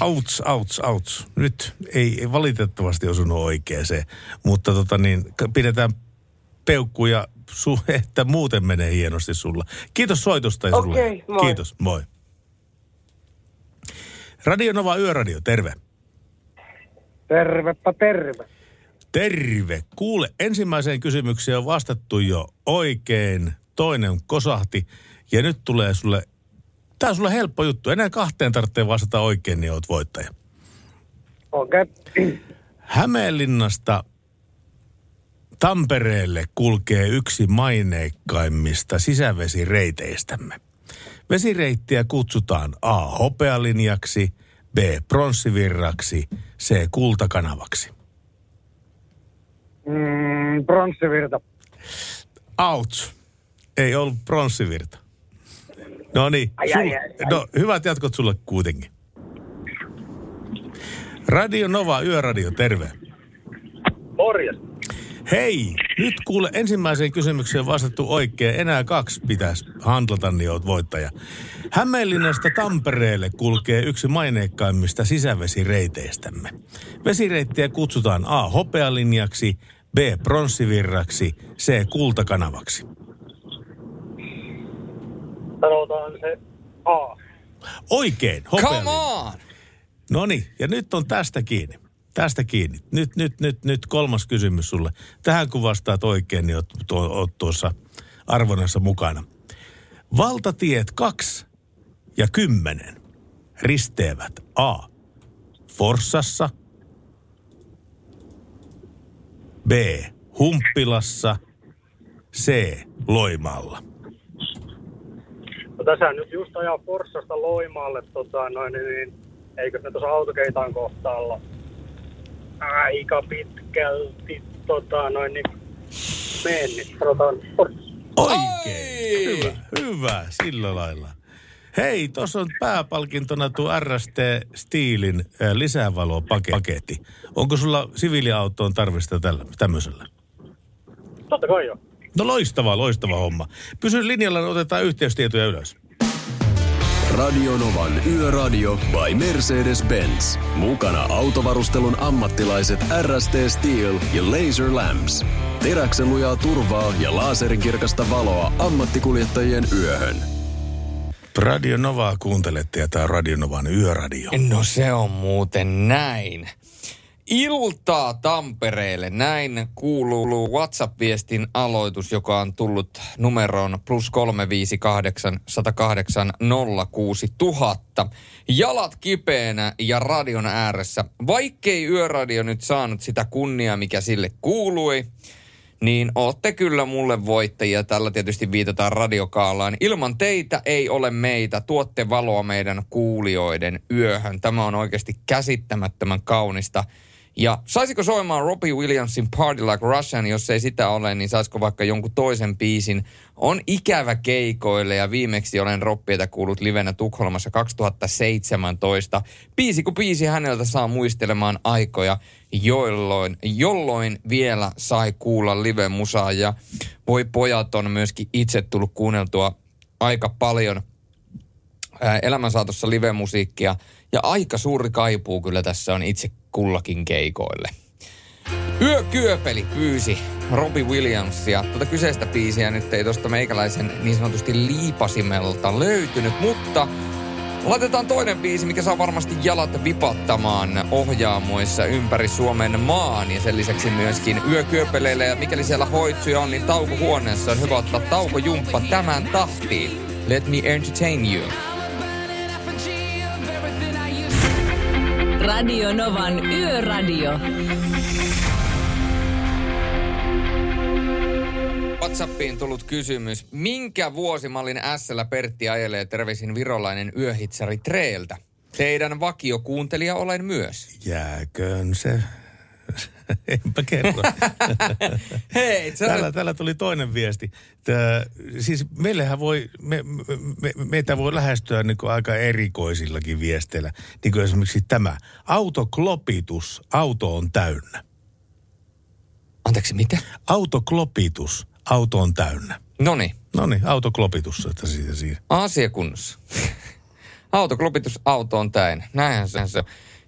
Auts, auts, auts. Nyt ei, ei valitettavasti osunut oikein se, mutta tota niin, pidetään peukkuja, su, että muuten menee hienosti sulla. Kiitos soitosta ja sulle. Okei, moi. Kiitos, moi. Radio Nova Yöradio, terve. Tervepä terve. Terve. Kuule, ensimmäiseen kysymykseen on vastattu jo oikein. Toinen kosahti. Ja nyt tulee sulle, tää on sulle helppo juttu. Enää kahteen tarvitsee vastata oikein, niin oot voittaja. Okei. Okay. Hämeenlinnasta Tampereelle kulkee yksi maineikkaimmista sisävesireiteistämme. Vesireittiä kutsutaan A. Hopealinjaksi, B. Pronssivirraksi, C. Kultakanavaksi. Mm, pronssivirta. Ouch. Ei ollut pronssivirta. No niin. No, hyvät jatkot sulle kuitenkin. Radio Nova Yöradio, terve. Morjes. Hei, nyt kuule ensimmäiseen kysymykseen vastattu oikein. Enää kaksi pitäisi handlata, niin oot voittaja. Hämeenlinnasta Tampereelle kulkee yksi maineikkaimmista sisävesireiteistämme. Vesireittiä kutsutaan A. Hopealinjaksi, B. Pronssivirraksi, C. Kultakanavaksi. Sanotaan se A. Oikein, Come hopealinja. on! No niin, ja nyt on tästä kiinni. Tästä kiinni. Nyt, nyt, nyt, nyt kolmas kysymys sulle. Tähän kun vastaat oikein, niin oot, oot tuossa arvonnassa mukana. Valtatiet 2 ja 10 risteävät A. Forssassa, B. Humppilassa, C. Loimaalla. No tässä nyt just ajaa Forssasta Loimaalle, tota, noin, niin, niin, eikö ne tuossa autokeitaan kohtaalla aika pitkälti tota, noin, niin, mennyt. Sanotaan. Oikein. Hyvä, hyvä, sillä lailla. Hei, tuossa on pääpalkintona tuo RST Stiilin lisävalopaketti. Onko sulla siviiliautoon tarvista tällä, tämmöisellä? Totta kai joo. No loistava, loistava homma. Pysy linjalla, otetaan yhteystietoja ylös. Radionovan Yöradio by Mercedes-Benz. Mukana autovarustelun ammattilaiset RST Steel ja Laser Lamps. Teräksen lujaa turvaa ja laaserinkirkasta valoa ammattikuljettajien yöhön. Radio Novaa kuuntelette ja tämä on Radio Novan yöradio. No se on muuten näin. Iltaa Tampereelle. Näin kuuluu WhatsApp-viestin aloitus, joka on tullut numeroon plus 358 108 06000. Jalat kipeänä ja radion ääressä. Vaikkei yöradio nyt saanut sitä kunniaa, mikä sille kuului, niin ootte kyllä mulle voittajia. Tällä tietysti viitataan radiokaalaan. Ilman teitä ei ole meitä. Tuotte valoa meidän kuulijoiden yöhön. Tämä on oikeasti käsittämättömän kaunista. Ja saisiko soimaan Robbie Williamsin Party Like Russian, jos ei sitä ole, niin saisiko vaikka jonkun toisen biisin. On ikävä keikoille ja viimeksi olen Robbietä kuullut livenä Tukholmassa 2017. Biisi kuin biisi häneltä saa muistelemaan aikoja, jolloin, jolloin vielä sai kuulla live-musaa. Ja voi pojat on myöskin itse tullut kuunneltua aika paljon elämän saatossa live-musiikkia. Ja aika suuri kaipuu kyllä tässä on itse kullakin keikoille. Yökyöpeli pyysi Robbie Williamsia. Tuota kyseistä biisiä nyt ei tuosta meikäläisen niin sanotusti liipasimelta löytynyt, mutta laitetaan toinen biisi, mikä saa varmasti jalat vipattamaan ohjaamoissa ympäri Suomen maan ja sen lisäksi myöskin yökyöpeleillä. Ja mikäli siellä hoitsuja on, niin taukohuoneessa on hyvä ottaa taukojumppa tämän tahtiin. Let me entertain you. Radio Novan Yöradio. WhatsAppiin tullut kysymys. Minkä vuosimallin Sllä Pertti ajelee terveisin virolainen yöhitsari Treeltä? Teidän vakiokuuntelija olen myös. Jääköön se. Enpä kerro. Hei, sä täällä, täällä tuli toinen viesti. Tää, siis meillähän voi, me, me, meitä voi lähestyä niin kuin aika erikoisillakin viesteillä. Niin kuin esimerkiksi tämä. Autoklopitus. Auto on täynnä. Anteeksi, mitä? Autoklopitus. Auto on täynnä. Noni. Noni, autoklopitus, että siitä siinä. Asia kunnossa. Autoklopitus, auto on täynnä. Näinhän se on.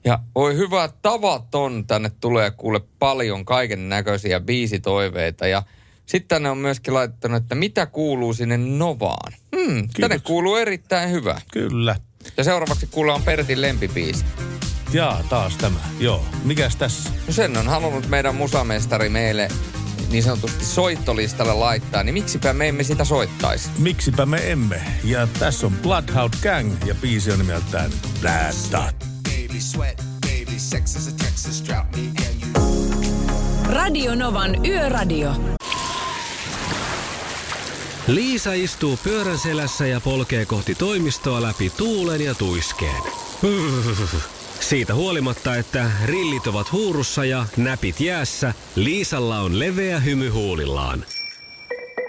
Ja oi hyvä tavaton, tänne tulee kuule paljon kaiken näköisiä biisitoiveita. Ja sitten tänne on myöskin laittanut, että mitä kuuluu sinne Novaan. Hmm, tänne kuuluu erittäin hyvä. Kyllä. Ja seuraavaksi kuullaan Pertin lempibiisi. Jaa, taas tämä. Joo. Mikäs tässä? No sen on halunnut meidän musamestari meille niin sanotusti soittolistalle laittaa, niin miksipä me emme sitä soittaisi? Miksipä me emme. Ja tässä on Bloodhound Gang ja biisi on nimeltään Bad Dot. Radio Novan Yöradio. Liisa istuu pyörän selässä ja polkee kohti toimistoa läpi tuulen ja tuiskeen. Siitä huolimatta, että rillit ovat huurussa ja näpit jäässä, Liisalla on leveä hymy huulillaan.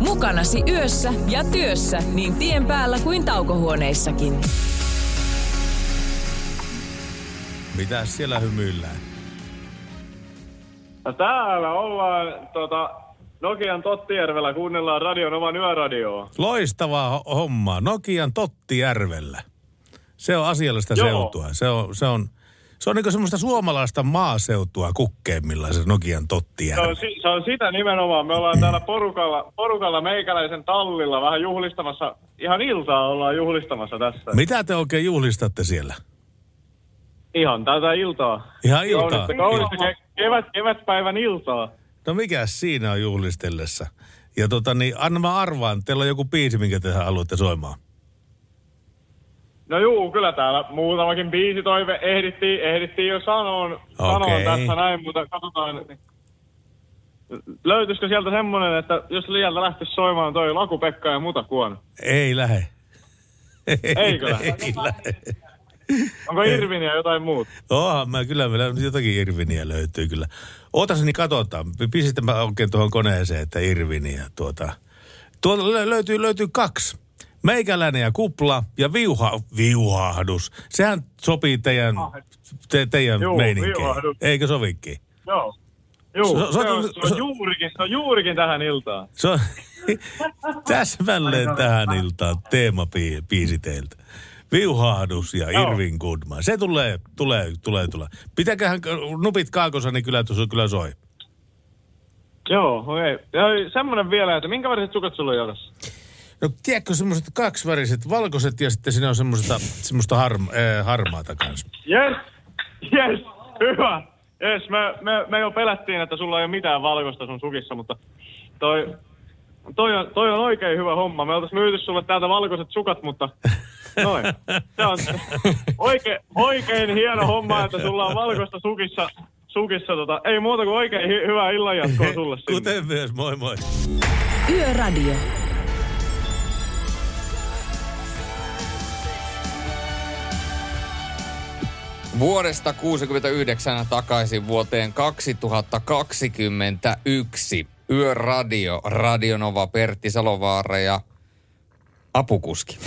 Mukanasi yössä ja työssä niin tien päällä kuin taukohuoneissakin. Mitä siellä hymyillään? No täällä ollaan tota, Nokian Tottijärvellä, kuunnellaan Radio Novan yöradioa. Loistavaa ho- hommaa. Nokian Tottijärvellä. Se on asiallista Joo. seutua. Se on, se on, se on niin semmoista suomalaista maaseutua kukkeimmillaan se Nokian Se Tottijärvi. on, se on sitä nimenomaan. Me ollaan täällä porukalla, porukalla meikäläisen tallilla vähän juhlistamassa. Ihan iltaa ollaan juhlistamassa tässä. Mitä te oikein juhlistatte siellä? Ihan tätä iltaa. Ihan iltaa? Kaunista, kaunista ke- kevät, kevätpäivän iltaa. No mikä siinä on juhlistellessa? Ja tota niin, anna mä arvaan, teillä on joku biisi, minkä te haluatte soimaan. No juu, kyllä täällä muutamakin biisitoive ehdittiin, ehdittiin jo sanoon, sanoon Okei. tässä näin, mutta katsotaan. Löytyisikö sieltä semmonen, että jos liialta lähtisi soimaan toi Laku-Pekka ja Muta Kuono? Ei lähe. Eikö lähe? Ei lähe. Onko Irvin ja jotain muuta? Oonhan mä kyllä, meillä jotakin Irviniä löytyy kyllä. Ootas niin katsotaan. Pistin mä oikein tuohon koneeseen, että Irviniä tuota. Tuolta lö- löytyy, löytyy kaksi. Meikäläinen ja kupla ja viuha, viuhahdus. Sehän sopii teidän, te, teidän Juu, viuhahdus. Eikö sovikin? Joo. Juu, So- se, so- on, se, on juurikin, se on juurikin tähän iltaan. Se on täsmälleen tähän iltaan teemapiisi teiltä. Viuhahdus ja Joo. Irvin Goodman. Se tulee, tulee, tulee, tulee. Pitäköhän nupit kaakossa, niin kyllä, tuossa kyllä soi. Joo, okei. Okay. Semmonen vielä, että minkä väriset sukat sulla on jalassa? No tiedätkö semmoiset kaksiväriset, valkoiset ja sitten siinä on semmoista, semmoista harma, äh, harmaata kanssa. Yes, yes, hyvä. Yes, me, me, me jo pelättiin, että sulla ei ole mitään valkoista sun sukissa, mutta toi, toi, on, toi on oikein hyvä homma. Me oltais myyty sulle täältä valkoiset sukat, mutta noin. Se on oikein, oikein hieno homma, että sulla on valkoista sukissa. sukissa tota. Ei muuta kuin oikein hi- hyvää illanjatkoa sulle sinne. Kuten myös, moi moi. Yöradio. Vuodesta 69 takaisin vuoteen 2021. Yöradio, Radionova, Pertti Salovaara ja apukuski.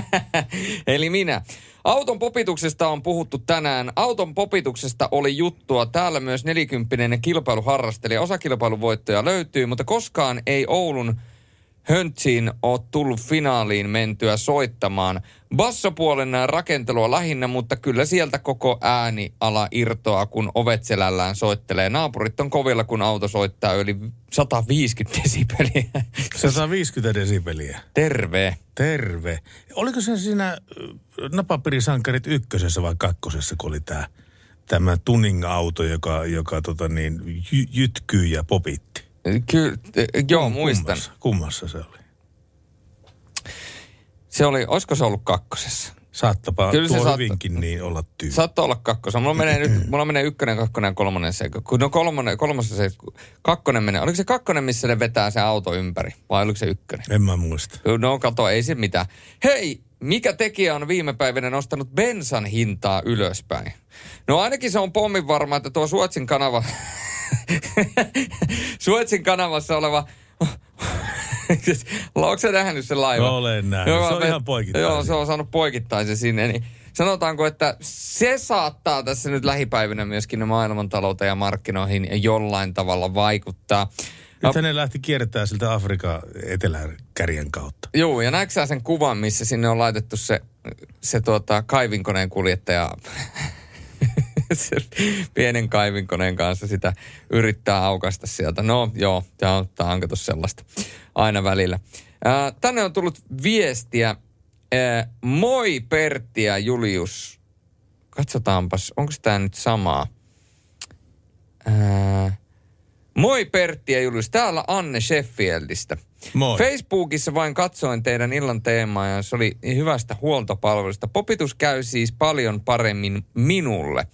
Eli minä. Auton popituksesta on puhuttu tänään. Auton popituksesta oli juttua. Täällä myös nelikymppinen kilpailuharrastelija. Osakilpailuvoittoja löytyy, mutta koskaan ei Oulun Höntsiin ole tullut finaaliin mentyä soittamaan. Bassopuolen rakentelua lähinnä, mutta kyllä sieltä koko ääniala irtoaa, kun ovet selällään soittelee. Naapurit on kovilla, kun auto soittaa yli 150 desibeliä. 150 desibeliä. Terve. Terve. Oliko se siinä äh, Napapirisankarit ykkösessä vai kakkosessa, kun oli tämä tämä tuning-auto, joka, joka tota niin, jy, jytkyy ja popitti? Kyllä, joo, muistan. Kummassa, kummassa se oli? Se oli, olisiko se ollut kakkosessa? Saattapa Kyllä se tuo saattaa- hyvinkin niin olla tyyppi. Saattaa olla kakkosessa. Mulla menee nyt, mulla menee ykkönen, kakkonen ja kolmonen se. Kun no kolmonen, kolmosessa se, kakkonen menee. Oliko se kakkonen, missä ne vetää se auto ympäri? Vai oliko se ykkönen? En mä muista. No kato, ei se mitään. Hei, mikä tekijä on viime päivinä nostanut bensan hintaa ylöspäin? No ainakin se on pommin varma, että tuo Suotsin kanava, Suotsin kanavassa oleva Onko sä nähnyt sen laivan? Olen nähnyt. Se on ihan poikittainen. Joo, se on saanut poikittaisen sinne. Niin sanotaanko, että se saattaa tässä nyt lähipäivinä myöskin maailmantalouteen ja markkinoihin jollain tavalla vaikuttaa. Nyt ne lähti kiertämään siltä Afrikan eteläkärjen kautta. Joo, ja näetkö sen kuvan, missä sinne on laitettu se, se tuota, kaivinkoneen kuljettaja se pienen kaivinkoneen kanssa sitä yrittää aukasta sieltä. No joo, tämä on, tää on sellaista aina välillä. Ää, tänne on tullut viestiä. Ää, moi Pertti ja Julius. Katsotaanpas, onko tämä nyt samaa? Ää, moi Pertti ja Julius, täällä Anne Sheffieldistä. Moi. Facebookissa vain katsoin teidän illan teemaa ja se oli hyvästä huoltopalvelusta. Popitus käy siis paljon paremmin minulle.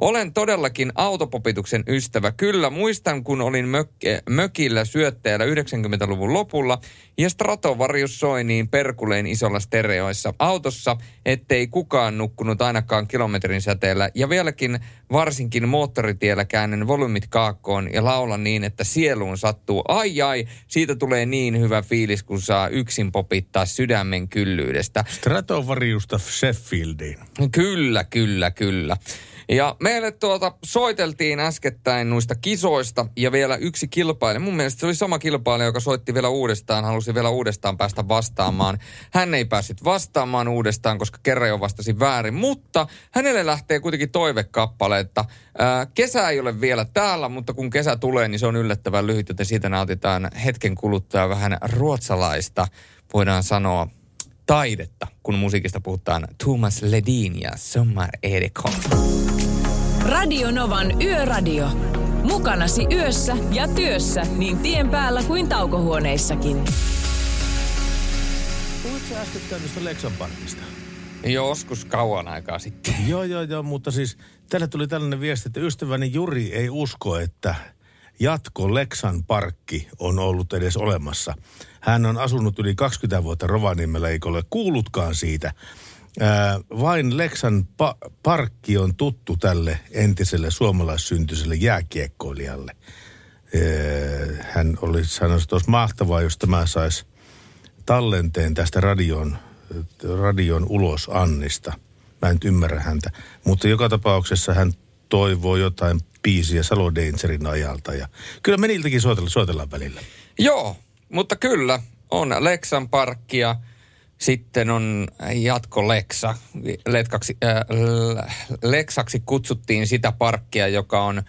Olen todellakin autopopituksen ystävä. Kyllä, muistan kun olin mök- mökillä syöttäjällä 90-luvun lopulla ja Stratovarius soi niin perkuleen isolla stereoissa autossa, ettei kukaan nukkunut ainakaan kilometrin säteellä. Ja vieläkin varsinkin moottoritiellä käännän volyymit kaakkoon ja laulan niin, että sieluun sattuu. Ai ai, siitä tulee niin hyvä fiilis, kun saa yksin popittaa sydämen kyllyydestä. Stratovariusta Sheffieldiin. Kyllä, kyllä, kyllä. Ja meille tuota soiteltiin äskettäin noista kisoista ja vielä yksi kilpailija. Mun mielestä se oli sama kilpailija, joka soitti vielä uudestaan, halusi vielä uudestaan päästä vastaamaan. Hän ei päässyt vastaamaan uudestaan, koska kerran jo vastasi väärin, mutta hänelle lähtee kuitenkin toivekappale, että ää, kesä ei ole vielä täällä, mutta kun kesä tulee, niin se on yllättävän lyhyt, joten siitä nautitaan hetken kuluttua vähän ruotsalaista, voidaan sanoa, taidetta, kun musiikista puhutaan Thomas Ledin ja Sommar Erikon. Radio Novan Yöradio. Mukanasi yössä ja työssä niin tien päällä kuin taukohuoneissakin. Puhuitko sä äsken tästä Lexan Parkista? Joskus kauan aikaa sitten. Joo, joo, joo, mutta siis tälle tuli tällainen viesti, että ystäväni Juri ei usko, että jatko Lexan parkki on ollut edes olemassa. Hän on asunut yli 20 vuotta Rovaniemellä, eikä ole kuullutkaan siitä. Ää, vain Lexan pa- parkki on tuttu tälle entiselle suomalaissyntyiselle jääkiekkoilijalle. Ää, hän oli sanonut, että olisi mahtavaa, jos tämä saisi tallenteen tästä radion, radion ulos Annista. Mä en ymmärrä häntä. Mutta joka tapauksessa hän toivoo jotain biisiä Salo Dangerin ajalta. Ja kyllä me niiltäkin soitellaan, soitellaan välillä. Joo, mutta kyllä, on Lexan parkkia, sitten on jatko Lexa. Letkaksi, äh, Lexaksi kutsuttiin sitä parkkia, joka on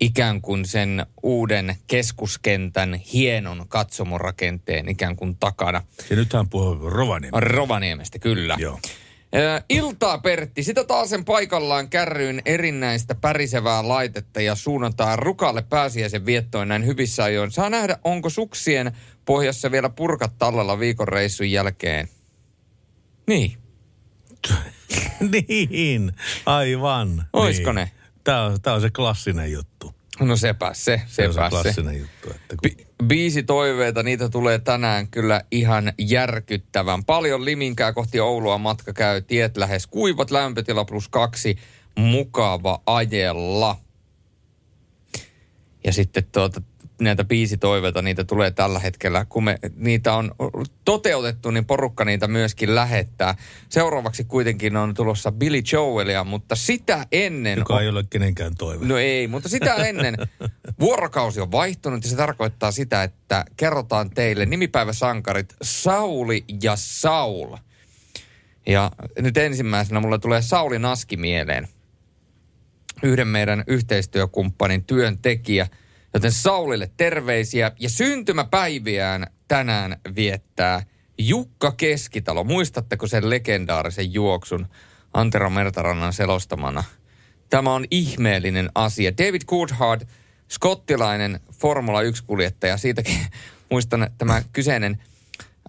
ikään kuin sen uuden keskuskentän hienon katsomorakenteen ikään kuin takana. Ja nythän puhuu Rovaniemestä. Rovaniemestä, kyllä. Joo. Ö, Iltaa Pertti, sitä taas sen paikallaan kärryyn erinäistä pärisevää laitetta ja suunnataan rukalle pääsiäisen viettoon näin hyvissä ajoin. Saa nähdä, onko suksien pohjassa vielä purkat tallella viikon reissun jälkeen. Niin. niin, aivan. Oisko niin. ne? Tämä on, tää on se klassinen juttu. No sepä se, Se on se sepä se. klassinen juttu. Että kun... Bi- biisitoiveita, niitä tulee tänään kyllä ihan järkyttävän. Paljon liminkää kohti Oulua matka käy, tiet lähes kuivat, lämpötila plus kaksi, mukava ajella. Ja sitten tuota, näitä biisitoiveita, niitä tulee tällä hetkellä. Kun me niitä on toteutettu, niin porukka niitä myöskin lähettää. Seuraavaksi kuitenkin on tulossa Billy Joelia, mutta sitä ennen... Joka ei ole kenenkään toive. No ei, mutta sitä ennen vuorokausi on vaihtunut ja se tarkoittaa sitä, että kerrotaan teille nimipäiväsankarit Sauli ja Saul. Ja nyt ensimmäisenä mulle tulee Sauli Naski mieleen. Yhden meidän yhteistyökumppanin työntekijä. Joten Saulille terveisiä ja syntymäpäiviään tänään viettää Jukka Keskitalo. Muistatteko sen legendaarisen juoksun Antero Mertarannan selostamana? Tämä on ihmeellinen asia. David Coulthard, skottilainen Formula 1-kuljettaja, siitäkin muistan tämä kyseinen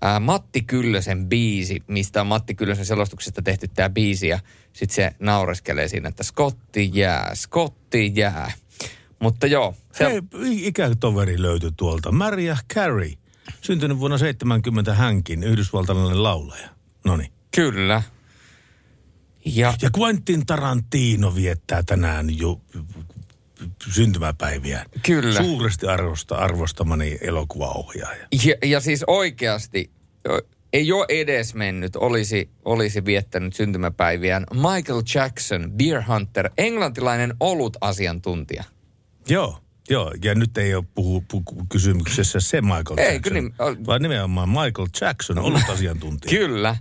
ää, Matti Kyllösen biisi, mistä on Matti Kyllösen selostuksesta tehty tämä biisi, ja sitten se naureskelee siinä, että Skotti jää, Skotti jää. Mutta joo. Se... Hei, ikätoveri löytyi tuolta. Maria Carey, syntynyt vuonna 70 hänkin, yhdysvaltalainen laulaja. Noni. Kyllä. Ja, ja Quentin Tarantino viettää tänään jo syntymäpäiviä. Kyllä. Suuresti arvosta, arvostamani elokuvaohjaaja. Ja, ja siis oikeasti ei ole edes mennyt, olisi, olisi viettänyt syntymäpäiviään Michael Jackson, Beer Hunter, englantilainen olut-asiantuntija. Joo, joo. Ja nyt ei ole puhu, puhu kysymyksessä se Michael Ei, Jackson, kyllä niin- vaan nimenomaan Michael Jackson, ollut asiantuntija. Kyllä.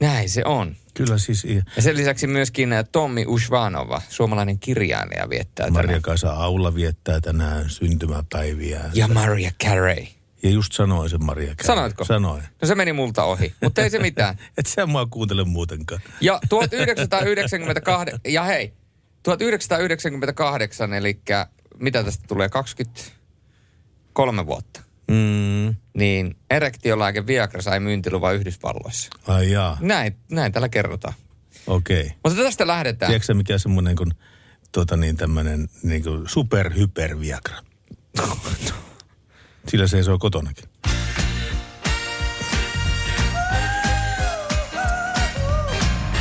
Näin se on. Kyllä siis. Ja sen lisäksi myöskin ä, Tommi Ushvanova, suomalainen kirjailija, viettää Maria tänään. Kaisa Aula viettää tänään syntymäpäiviä. Ja Maria Carey. Ja just sanoin sen Maria Carey. Sanoitko? Sanoin. No se meni multa ohi, mutta ei se mitään. Et sä mua kuuntele muutenkaan. Ja 1998, ja hei, 1998, eli mitä tästä tulee, 23 vuotta. Mm. Niin erektiolääke Viagra sai myyntiluvan Yhdysvalloissa. Ai jaa, Näin, näin tällä kerrotaan. okei. Okay. Mutta tästä lähdetään. Tiedätkö mikä semmoinen kuin, tota niin, tämmöinen niin kuin superhyper Viagra? Sillä se on kotonakin.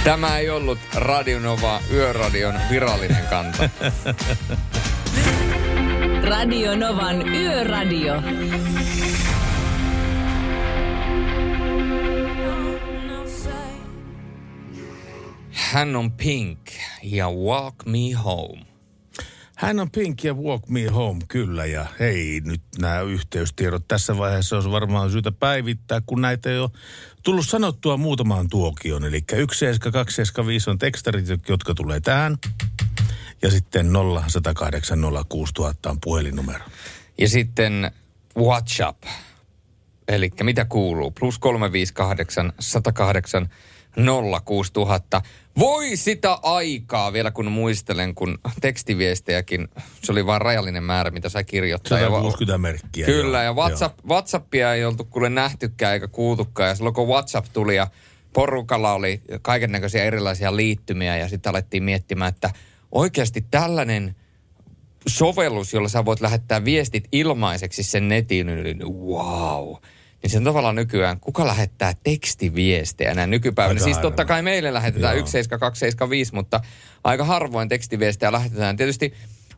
Tämä ei ollut Radionova Yöradion virallinen kanta. Radio Novan Yöradio. Hän on Pink ja Walk Me Home. Hän on Pink ja Walk Me Home, kyllä. Ja hei, nyt nämä yhteystiedot tässä vaiheessa olisi varmaan syytä päivittää, kun näitä ei ole tullut sanottua muutamaan tuokioon. Eli 17275 on tekstarit, jotka tulee tähän. Ja sitten 0108 06000 on puhelinnumero. Ja sitten WhatsApp. Eli mitä kuuluu? Plus 358 108 06000. Voi sitä aikaa vielä, kun muistelen, kun tekstiviestejäkin, se oli vain rajallinen määrä, mitä sai kirjoittaa. Ja wa- 160 merkkiä. Kyllä, ja WhatsApp, WhatsAppia ei oltu kuule nähtykään eikä kuultukaan. Ja silloin kun WhatsApp tuli ja porukalla oli kaiken näköisiä erilaisia liittymiä ja sitten alettiin miettimään, että oikeasti tällainen sovellus, jolla sä voit lähettää viestit ilmaiseksi sen netin, niin wow. Niin se on tavallaan nykyään, kuka lähettää tekstiviestejä näin nykypäivänä. Aika Siis totta kai meille lähetetään Joo. 17275, mutta aika harvoin tekstiviestejä lähetetään. Tietysti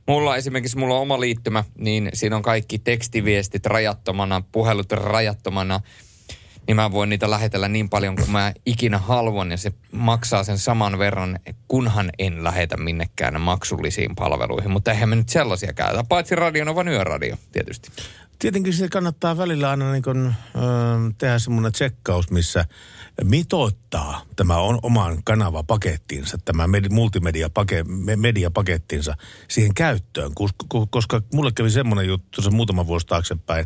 mulla esimerkiksi mulla on oma liittymä, niin siinä on kaikki tekstiviestit rajattomana, puhelut rajattomana. Niin mä voin niitä lähetellä niin paljon kuin mä ikinä haluan ja se maksaa sen saman verran, kunhan en lähetä minnekään maksullisiin palveluihin. Mutta eihän me nyt sellaisia käytä, paitsi Radionovan yöradio tietysti. Tietenkin se kannattaa välillä aina niin kuin, ö, tehdä semmoinen tsekkaus, missä mitoittaa tämä on oman kanavapakettinsa, tämä med- multimediapakettinsa siihen käyttöön. Koska mulle kävi semmoinen juttu tuossa muutama vuosi taaksepäin,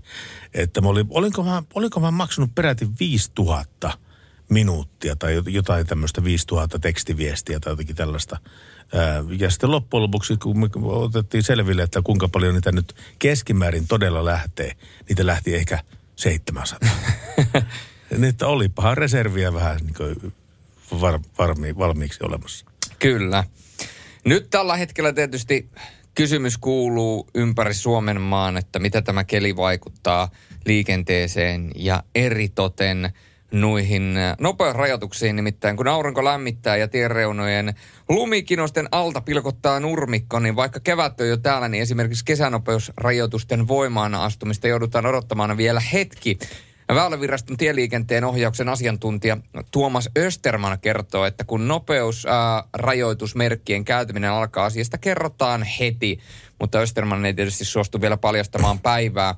että mä olin, olinko, mä, olinko mä maksanut peräti 5000 minuuttia tai jot- jotain tämmöistä 5000 tekstiviestiä tai jotakin tällaista. Ja sitten loppujen lopuksi, kun me otettiin selville, että kuinka paljon niitä nyt keskimäärin todella lähtee, niitä lähti ehkä 700. Niitä olipahan reserviä vähän niin kuin var, varmi, valmiiksi olemassa. Kyllä. Nyt tällä hetkellä tietysti kysymys kuuluu ympäri Suomen maan, että mitä tämä keli vaikuttaa liikenteeseen ja eritoten noihin äh, nopeusrajoituksiin, nimittäin kun aurinko lämmittää ja tienreunojen lumikinosten alta pilkottaa nurmikko, niin vaikka kevät on jo täällä, niin esimerkiksi kesänopeusrajoitusten voimaan astumista joudutaan odottamaan vielä hetki. Väyläviraston tieliikenteen ohjauksen asiantuntija Tuomas Österman kertoo, että kun nopeusrajoitusmerkkien käytäminen alkaa, asiasta kerrotaan heti. Mutta Österman ei tietysti suostu vielä paljastamaan päivää,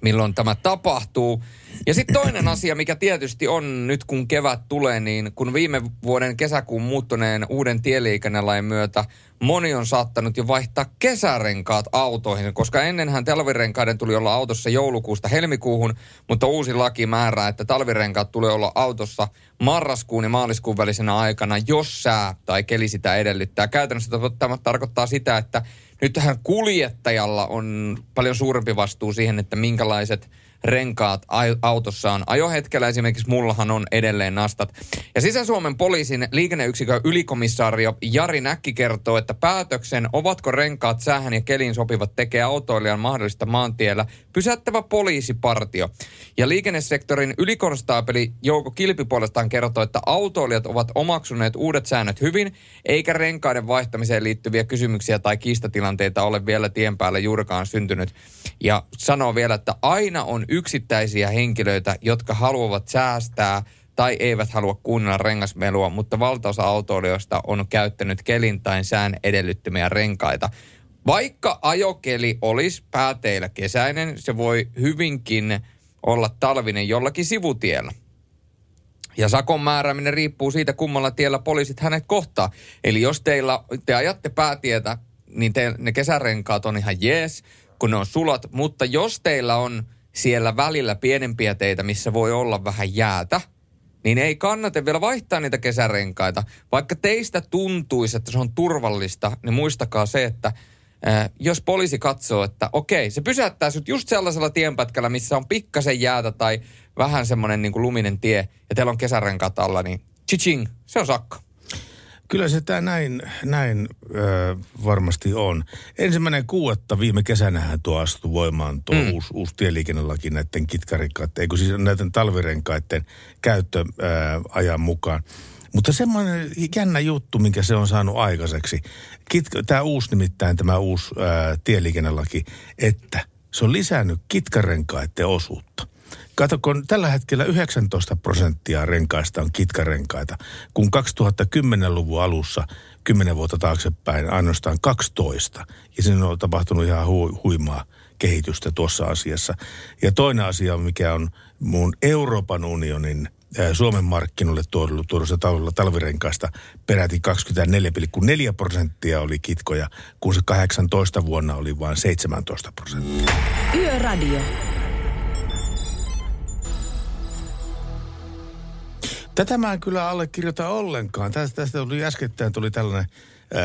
milloin tämä tapahtuu. Ja sitten toinen asia, mikä tietysti on nyt kun kevät tulee, niin kun viime vuoden kesäkuun muuttuneen uuden tieliikennelain myötä moni on saattanut jo vaihtaa kesärenkaat autoihin, koska ennenhän talvirenkaiden tuli olla autossa joulukuusta helmikuuhun, mutta uusi laki määrää, että talvirenkaat tulee olla autossa marraskuun ja maaliskuun välisenä aikana, jos sää tai keli sitä edellyttää. Käytännössä tämä tarkoittaa sitä, että nyt tähän kuljettajalla on paljon suurempi vastuu siihen, että minkälaiset renkaat ai- autossa on ajohetkellä. Esimerkiksi mullahan on edelleen nastat. Ja Sisä-Suomen poliisin liikenneyksikön ylikomissaario Jari Näkki kertoo, että päätöksen, ovatko renkaat säähän ja keliin sopivat, tekee autoilijan mahdollista maantiellä pysäyttävä poliisipartio. Ja liikennesektorin ylikonstaapeli Jouko Kilpi puolestaan kertoo, että autoilijat ovat omaksuneet uudet säännöt hyvin, eikä renkaiden vaihtamiseen liittyviä kysymyksiä tai kiistatilanteita ole vielä tien päällä juurikaan syntynyt. Ja sanoo vielä, että aina on yksittäisiä henkilöitä, jotka haluavat säästää tai eivät halua kuunnella rengasmelua, mutta valtaosa autoilijoista on käyttänyt kelin tai sään edellyttämiä renkaita. Vaikka ajokeli olisi pääteillä kesäinen, se voi hyvinkin olla talvinen jollakin sivutiellä. Ja sakon määrääminen riippuu siitä, kummalla tiellä poliisit hänet kohtaa. Eli jos teillä, te ajatte päätietä, niin te, ne kesärenkaat on ihan jees, kun ne on sulat. Mutta jos teillä on siellä välillä pienempiä teitä, missä voi olla vähän jäätä, niin ei kannata vielä vaihtaa niitä kesärenkaita. Vaikka teistä tuntuisi, että se on turvallista, niin muistakaa se, että äh, jos poliisi katsoo, että okei, se pysäyttää sut just sellaisella tienpätkällä, missä on pikkasen jäätä tai vähän semmoinen niin kuin luminen tie, ja teillä on kesärenkaat alla, niin chiching, se on sakko. Kyllä se tämä näin, näin ö, varmasti on. Ensimmäinen kuuetta viime kesänähän tuo astui voimaan tuo mm. uusi, uusi tieliikennelaki näiden kitkarikkaiden, eikö siis näiden talvirenkaiden käyttöajan mukaan. Mutta semmoinen jännä juttu, minkä se on saanut aikaiseksi, tämä uusi nimittäin, tämä uusi ää, tieliikennelaki, että se on lisännyt kitkarenkaiden osuutta. Kato, kun tällä hetkellä 19 prosenttia renkaista on kitkarenkaita, kun 2010-luvun alussa, 10 vuotta taaksepäin, ainoastaan 12. Ja siinä on tapahtunut ihan hu- huimaa kehitystä tuossa asiassa. Ja toinen asia, mikä on mun Euroopan unionin Suomen markkinoille tuodussa talvirenkaista peräti 24,4 prosenttia oli kitkoja, kun se 18 vuonna oli vain 17 prosenttia. Yöradio. Tätä mä en kyllä allekirjoita ollenkaan. Tästä, tästä tuli äskettäin tuli tällainen ää,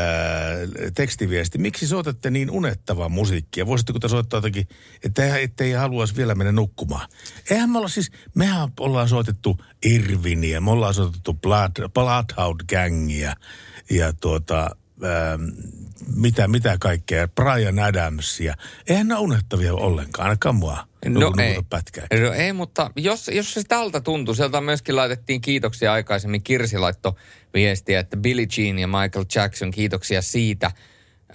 tekstiviesti. Miksi soitatte niin unettavaa musiikkia? Voisitteko te soittaa jotakin, että ettei haluaisi vielä mennä nukkumaan? Eihän me olla siis, mehän ollaan soitettu Irviniä, me ollaan soitettu Blood, Bloodhound Gangia ja tuota, ää, mitä, mitä kaikkea, Brian Adamsia. Eihän ne unettavia ollenkaan, ainakaan mua. No ei. No ei, mutta jos, jos se tältä tuntuu, sieltä myöskin laitettiin kiitoksia aikaisemmin. Kirsi laitto viestiä, että Billie Jean ja Michael Jackson, kiitoksia siitä.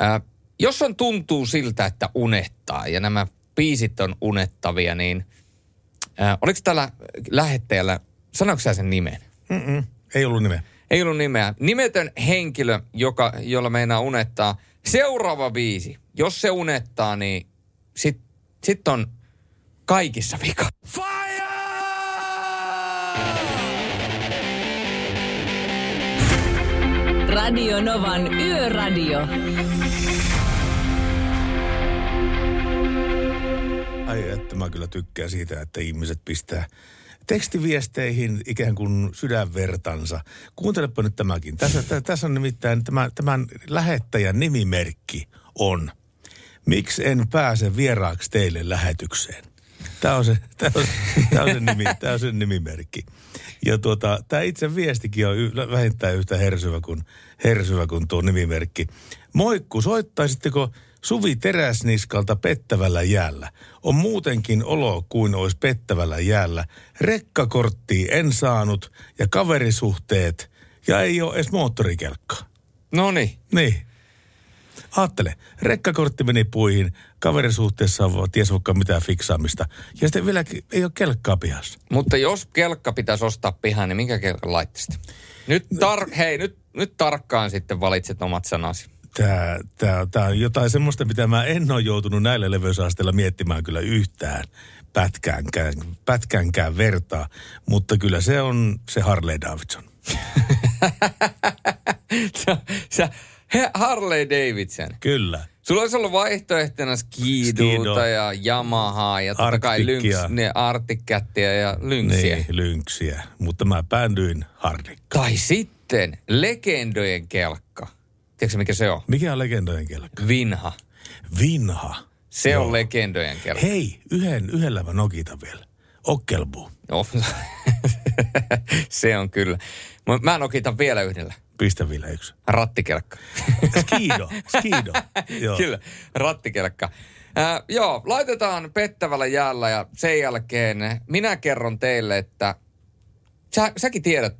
Äh, jos on tuntuu siltä, että unettaa ja nämä biisit on unettavia, niin äh, oliko täällä lähettäjällä, sanoiko sä sen nimen? Mm-mm. Ei ollut nimeä. Ei ollut nimeä. Nimetön henkilö, joka, jolla meinaa unettaa. Seuraava biisi. Jos se unettaa, niin sit, sit on kaikissa vika. Radio Novan Yöradio. Ai että mä kyllä tykkään siitä, että ihmiset pistää tekstiviesteihin ikään kuin sydänvertansa. Kuuntelepa nyt tämäkin. Tässä, tä- tässä on nimittäin tämä, tämän lähettäjän nimimerkki on. Miksi en pääse vieraaksi teille lähetykseen? Tämä on se, tämä on, tämä on se, nimi, tämä on se nimimerkki. Ja tuota, tämä itse viestikin on vähintään yhtä hersyvä kuin, hersyvä kuin tuo nimimerkki. Moikku, soittaisitteko Suvi Teräsniskalta pettävällä jäällä. On muutenkin olo kuin olisi pettävällä jäällä. Rekkakorttia en saanut ja kaverisuhteet ja ei ole edes moottorikelkkaa. No niin. Niin. Aattele, rekkakortti meni puihin, kaverisuhteessa on ties vaikka mitään fiksaamista. Ja sitten vielä ei ole kelkkaa pihassa. Mutta jos kelkka pitäisi ostaa pihaan, niin minkä kelkan laittaisit? Nyt, tar- hei, nyt, nyt tarkkaan sitten valitset omat sanasi. Tämä, tämä, tämä on jotain semmoista, mitä mä en ole joutunut näillä leveysasteilla miettimään kyllä yhtään pätkäänkään, pätkäänkään vertaa. Mutta kyllä se on se Harley Davidson. Sä- Sä, he, Harley Davidson. Kyllä. Sulla olisi ollut vaihtoehtona Skiduuta Skido. ja Yamahaa ja totta kai. Lynx, ne Arctic-kättiä ja Lynxiä. Niin, lynksiä. Mutta mä päändyin Hardikkaan. Tai sitten legendojen kelkka. Tiedätkö mikä se on? Mikä on legendojen kelkka? Vinha. Vinha. Se Joo. on legendojen kelkka. Hei, yhden, yhdellä mä nokitan vielä. Okkelbu. No, se on kyllä. Mä- Mä nokitan vielä yhdellä. Pistä vielä yksi. Rattikelkka. Skido, skido. Joo. Kyllä, rattikelkka. Äh, joo, laitetaan pettävällä jäällä ja sen jälkeen minä kerron teille, että sä, säkin tiedät,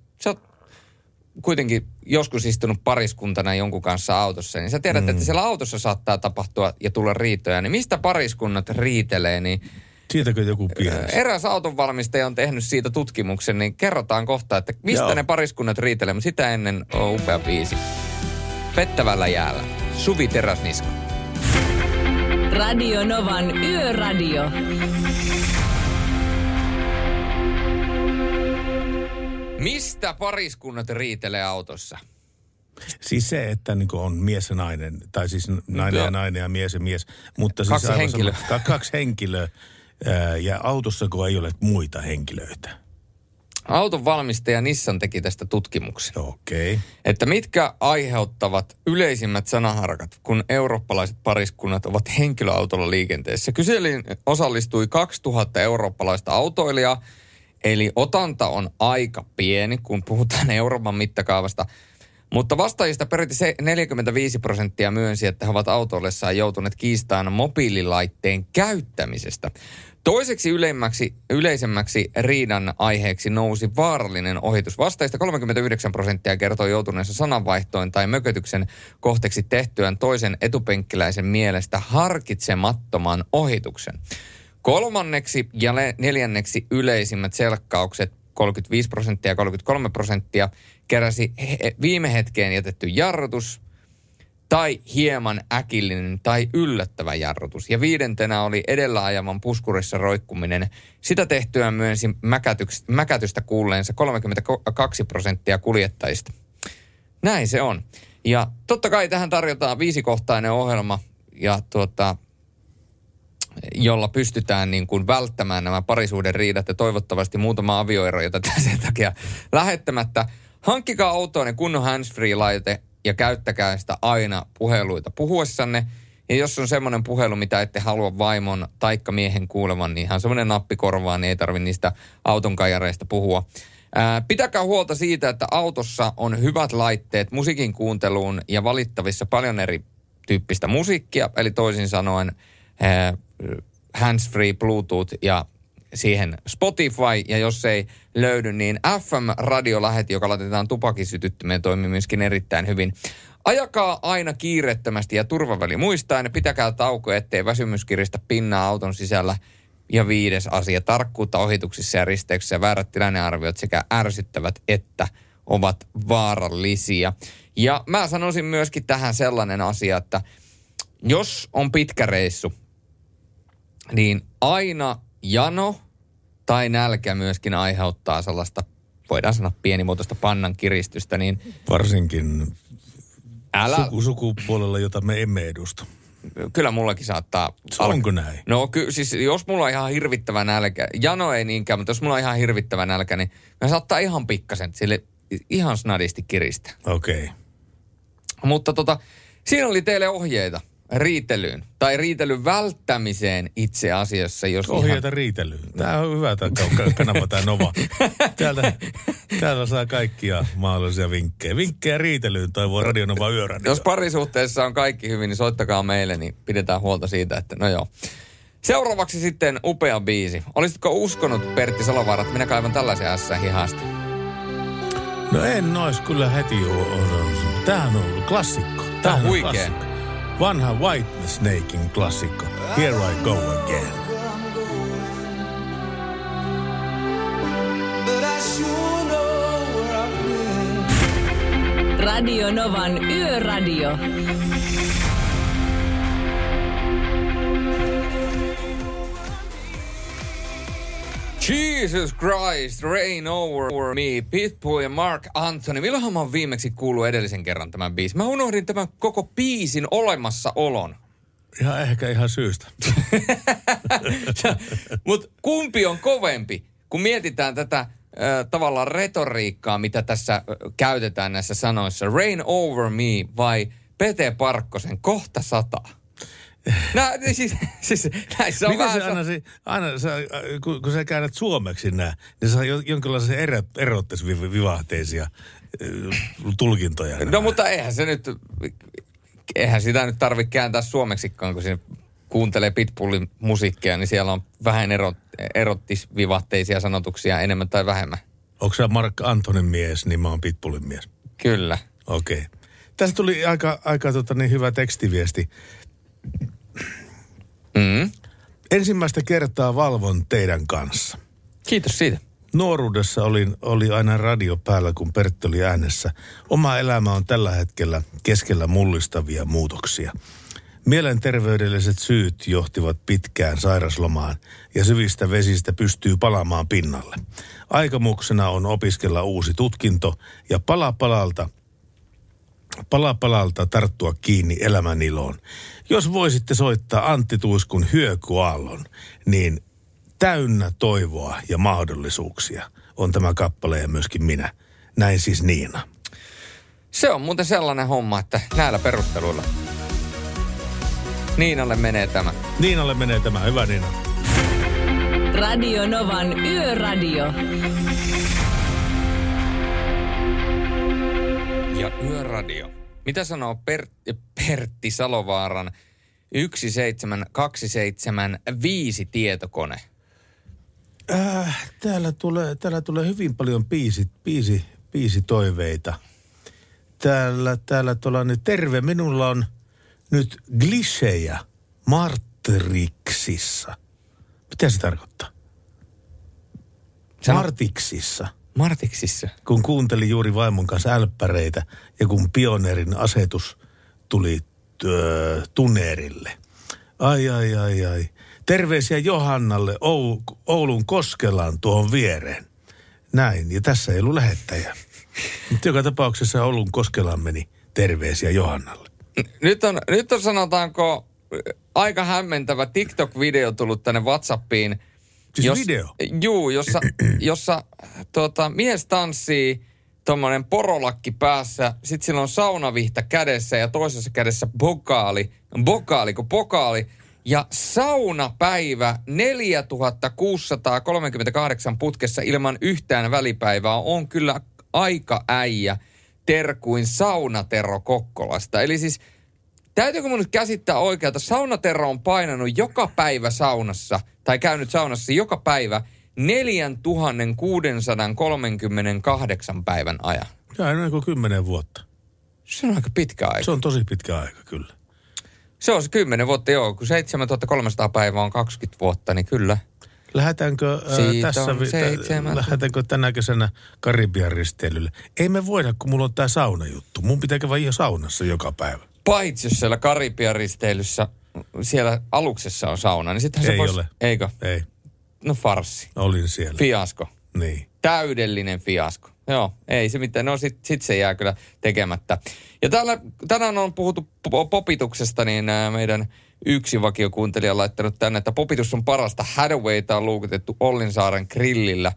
kuitenkin joskus istunut pariskuntana jonkun kanssa autossa, niin sä tiedät, mm. että siellä autossa saattaa tapahtua ja tulla riitoja. Niin mistä pariskunnat riitelee, niin Siitäkö joku piirre? eräs autonvalmistaja on tehnyt siitä tutkimuksen, niin kerrotaan kohta, että mistä Joo. ne pariskunnat riitelee, mutta sitä ennen on upea biisi. Pettävällä jäällä. Suvi Teräsnisko. Radio Novan Yöradio. Mistä pariskunnat riitelee autossa? Siis se, että niin on mies ja nainen, tai siis nainen Joo. ja nainen ja mies ja mies. Mutta siis Kaksi henkilöä. sama- ka- kaksi henkilöä. Ja autossa, kun ei ole muita henkilöitä. Auton valmistaja Nissan teki tästä tutkimuksen. Okei. Okay. Että mitkä aiheuttavat yleisimmät sanaharkat, kun eurooppalaiset pariskunnat ovat henkilöautolla liikenteessä. Kyselyyn osallistui 2000 eurooppalaista autoilijaa, eli otanta on aika pieni, kun puhutaan Euroopan mittakaavasta. Mutta vastaajista peräti se 45 prosenttia myönsi, että he ovat autoillessaan joutuneet kiistaan mobiililaitteen käyttämisestä. Toiseksi yleimmäksi, yleisemmäksi riidan aiheeksi nousi vaarallinen ohitus. Vastaajista 39 prosenttia kertoi joutuneensa sananvaihtoon tai mökötyksen kohteeksi tehtyään toisen etupenkkiläisen mielestä harkitsemattoman ohituksen. Kolmanneksi ja neljänneksi yleisimmät selkkaukset 35 prosenttia ja 33 prosenttia keräsi he- viime hetkeen jätetty jarrutus tai hieman äkillinen tai yllättävä jarrutus. Ja viidentenä oli edellä ajaman puskurissa roikkuminen. Sitä tehtyään myönsi mäkätystä kuulleensa 32 prosenttia kuljettajista. Näin se on. Ja totta kai tähän tarjotaan viisikohtainen ohjelma ja tuota, jolla pystytään niin kuin välttämään nämä parisuuden riidat ja toivottavasti muutama avioero, jota sen takia lähettämättä. Hankkikaa autoon kunnon handsfree-laite ja käyttäkää sitä aina puheluita puhuessanne. Ja jos on semmoinen puhelu, mitä ette halua vaimon taikka miehen kuulevan, niin ihan semmoinen nappi korvaan, niin ei tarvitse niistä auton kajareista puhua. Ää, pitäkää huolta siitä, että autossa on hyvät laitteet musiikin kuunteluun ja valittavissa paljon eri tyyppistä musiikkia, eli toisin sanoen handsfree Bluetooth ja siihen Spotify, ja jos ei löydy, niin FM-radioläheti, joka laitetaan tupakisytyttimeen, toimii myöskin erittäin hyvin. Ajakaa aina kiireettömästi ja turvaväli muistaen, pitäkää tauko, ettei väsymys kiristä pinnaa auton sisällä. Ja viides asia, tarkkuutta ohituksissa ja risteyksissä väärät tilannearviot sekä ärsyttävät että ovat vaarallisia. Ja mä sanoisin myöskin tähän sellainen asia, että jos on pitkä reissu, niin aina jano tai nälkä myöskin aiheuttaa sellaista, voidaan sanoa pienimuotoista pannan kiristystä, niin Varsinkin älä, suku, sukupuolella, jota me emme edusta. kyllä mullakin saattaa... Onko näin? No ky, siis jos mulla on ihan hirvittävä nälkä, jano ei niinkään, mutta jos mulla on ihan hirvittävä nälkä, niin mä saattaa ihan pikkasen sille ihan snadisti kiristää. Okei. Okay. Mutta tota, siinä oli teille ohjeita. Riitelyyn tai riitelyn välttämiseen itse asiassa, jos Ohjeita riitelyyn. Tämä on hyvä tämä ka- kanava, tämä Nova. Täältä, täältä saa kaikkia mahdollisia vinkkejä. Vinkkejä riitelyyn toivoo Radio Nova Yöradio. Jos parisuhteessa on kaikki hyvin, niin soittakaa meille, niin pidetään huolta siitä, että no joo. Seuraavaksi sitten upea biisi. Olisitko uskonut, Pertti Salovaara, että minä kaivan tällaisen ässä hihasta? No en ois kyllä heti osannut. Tämähän on klassikko. Tää on huikea. klassikko. Vanha White Snakein klassikko. Here I go again. Radio Novan Yöradio. Jesus Christ, Rain Over Me, Pitbull ja Mark Anthony. Milloinhan mä oon viimeksi kuullut edellisen kerran tämän biisin? Mä unohdin tämän koko biisin olemassaolon. Ihan ehkä ihan syystä. Mutta kumpi on kovempi, kun mietitään tätä äh, tavallaan retoriikkaa, mitä tässä äh, käytetään näissä sanoissa. Rain over me vai Pete Parkkosen kohta sata? Nää, siis, siis näissä on Miten vähän... se aina, se, aina sä, kun, kun sä käännät suomeksi nää, niin saa jo- jonkinlaisia erot, erottisvivahteisia äh, tulkintoja. No mutta eihän se nyt, eihän sitä nyt tarvitse kääntää suomeksikaan, kun siinä kuuntelee Pitbullin musiikkia, niin siellä on vähän erot, erottisvivahteisia sanotuksia enemmän tai vähemmän. Onko sä Mark Antonin mies, niin mä oon Pitbullin mies. Kyllä. Okei. Okay. Tästä tuli aika, aika tota, niin hyvä tekstiviesti. Mm. Ensimmäistä kertaa valvon teidän kanssa. Kiitos siitä. Nuoruudessa olin, oli aina radio päällä, kun Pertti oli äänessä. Oma elämä on tällä hetkellä keskellä mullistavia muutoksia. Mielenterveydelliset syyt johtivat pitkään sairaslomaan ja syvistä vesistä pystyy palaamaan pinnalle. Aikomuksena on opiskella uusi tutkinto ja pala palalta pala palalta tarttua kiinni elämän iloon. Jos voisitte soittaa Antti Tuiskun Hyökyaallon, niin täynnä toivoa ja mahdollisuuksia on tämä kappale ja myöskin minä. Näin siis Niina. Se on muuten sellainen homma, että näillä perusteluilla Niinalle menee tämä. Niinalle menee tämä. Hyvä Niina. Radio Novan Yöradio. Ja Yöradio. Mitä sanoo per, Pertti Salovaaran 17275 tietokone? Äh, täällä, tulee, täällä tulee hyvin paljon biisi, biisi, biisitoiveita. Täällä, täällä nyt terve. Minulla on nyt glishejä Martriksissa. Mitä se tarkoittaa? Sano- Martiksissa. Martiksissa? Kun kuuntelin juuri vaimon kanssa älppäreitä ja kun pioneerin asetus tuli työ, tuneerille. Ai, ai, ai, ai. Terveisiä Johannalle Ou- Oulun Koskelaan tuohon viereen. Näin, ja tässä ei ollut lähettäjä. Mutta joka tapauksessa Oulun Koskelaan meni terveisiä Johannalle. Nyt on, nyt on sanotaanko aika hämmentävä TikTok-video tullut tänne WhatsAppiin. Siis video? Juu, jossa, jossa tuota, mies tanssii tuommoinen porolakki päässä, sitten sillä on saunavihta kädessä ja toisessa kädessä bokaali, bokaali kuin pokaali. Ja saunapäivä 4638 putkessa ilman yhtään välipäivää on kyllä aika äijä terkuin saunatero Kokkolasta. Eli siis täytyykö mun nyt käsittää oikealta, saunatero on painanut joka päivä saunassa, tai käynyt saunassa joka päivä 4638 päivän ajan. On noin kuin kymmenen vuotta. Se on aika pitkä aika. Se on tosi pitkä aika, kyllä. Se on se 10 vuotta, joo. Kun 7300 päivää on 20 vuotta, niin kyllä. Lähdetäänkö, ää, Siitä tässä, vi- lähdetäänkö tänä kesänä Karibian risteilylle? Ei me voida, kun mulla on tämä saunajuttu. Mun pitää käydä jo saunassa joka päivä. Paitsi jos siellä Karibian risteilyssä, siellä aluksessa on sauna, niin sittenhän se Ei vois... ole. Eikö? Ei. No farssi. Olin siellä. Fiasko. Niin. Täydellinen fiasko. Joo, ei se mitään. No sit, sit se jää kyllä tekemättä. Ja täällä, tänään on puhuttu po- popituksesta, niin meidän yksi vakiokuuntelija on laittanut tänne, että popitus on parasta. Hadawayta on luukutettu Ollinsaaren grillillä.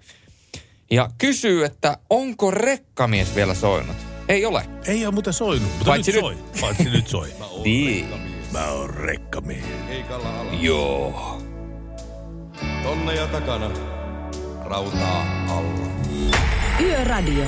Ja kysyy, että onko rekkamies vielä soinut? Ei ole. Ei ole muuten soinut, mutta Paitsi nyt nyt. soi. Paitsi nyt soi. Niin. Mä oon rekkamies. Keikalla alla. Joo. Tonne ja takana. Rautaa alla. Yöradio.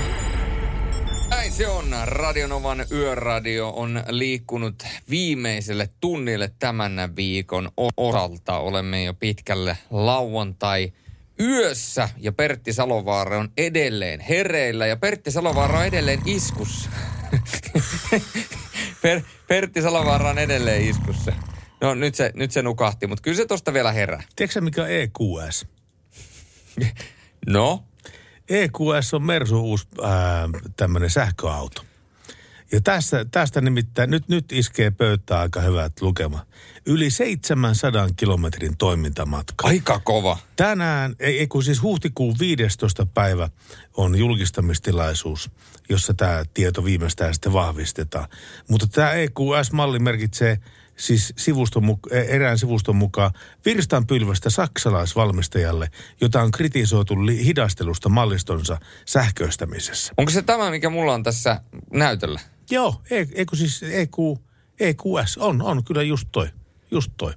Näin se on. Radionovan yöradio on liikkunut viimeiselle tunnille tämän viikon osalta. Olemme jo pitkälle lauantai yössä ja Pertti Salovaara on edelleen hereillä ja Pertti Salovaara on edelleen iskussa. per, Pertti Salovaara on edelleen iskussa. No nyt se, nyt se nukahti, mutta kyllä se tosta vielä herää. Tiedätkö mikä on EQS? No? EQS on Mersu uusi tämmöinen sähköauto. Ja tästä, tästä nimittäin, nyt, nyt iskee pöytää aika hyvät lukema. Yli 700 kilometrin toimintamatka. Aika kova. Tänään, ei, ei kun siis huhtikuun 15. päivä on julkistamistilaisuus, jossa tämä tieto viimeistään sitten vahvistetaan. Mutta tämä EQS-malli merkitsee siis sivuston, muk- erään sivuston mukaan virstanpylvästä saksalaisvalmistajalle, jota on kritisoitu hidastelusta mallistonsa sähköistämisessä. Onko se tämä, mikä mulla on tässä näytöllä? Joo, kun siis EQ, EQS on, on kyllä just toi, just toi.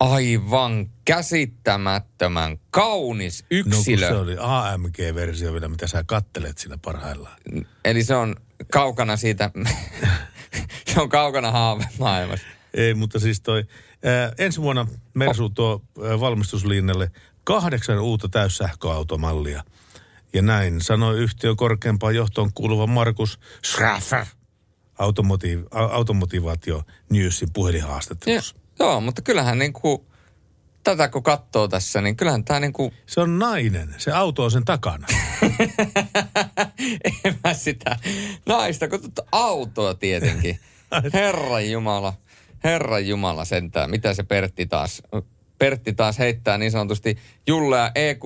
Aivan käsittämättömän kaunis yksilö. No se oli AMG-versio vielä, mitä sä kattelet siinä parhaillaan. Eli se on kaukana siitä, se on kaukana haavemaailmassa. Ei, mutta siis toi, ää, ensi vuonna Mersu tuo ää, valmistuslinjalle kahdeksan uutta täyssähköautomallia. Ja näin sanoi yhtiön korkeampaan johtoon kuuluva Markus Schraffer automotiv- automotivaatio Newsin puhelinhaastattelussa. Joo, mutta kyllähän niin kuin, tätä kun katsoo tässä, niin kyllähän tämä niin kuin... Se on nainen, se auto on sen takana. en mä sitä naista, kun autoa tietenkin. Herran Jumala, Herran Jumala sentään. Mitä se Pertti taas, Pertti taas heittää niin sanotusti Jullea EQ,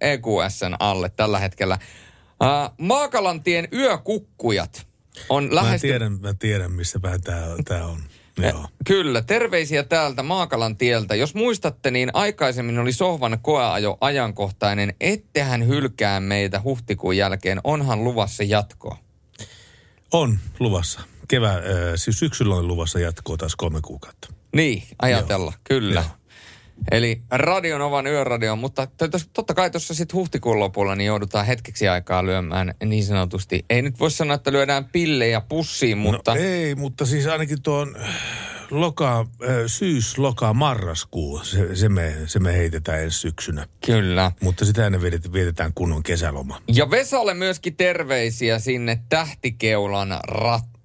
EQSn alle tällä hetkellä. Maakalantien yökukkujat on Mä lähesty... tiedän, mä tiedän missä päin tää on. Tää on. Joo. Kyllä, terveisiä täältä Maakalan tieltä. Jos muistatte, niin aikaisemmin oli Sohvan koeajo ajankohtainen. Ettehän hylkää meitä huhtikuun jälkeen. Onhan luvassa jatkoa. On luvassa. Kevää, äh, siis syksyllä on luvassa jatkoa taas kolme kuukautta. Niin, ajatella, Joo. kyllä. Joo. Eli Radion Ovan yöradio, mutta totta kai tuossa sitten huhtikuun lopulla niin joudutaan hetkeksi aikaa lyömään niin sanotusti. Ei nyt voi sanoa, että lyödään pillejä pussiin, mutta... No ei, mutta siis ainakin tuon loka, äh, syys, loka, marraskuu, se, se, me, se me heitetään ensi syksynä. Kyllä. Mutta sitä ennen vietetään, vietetään kunnon kesäloma. Ja Vesalle myöskin terveisiä sinne Tähtikeulan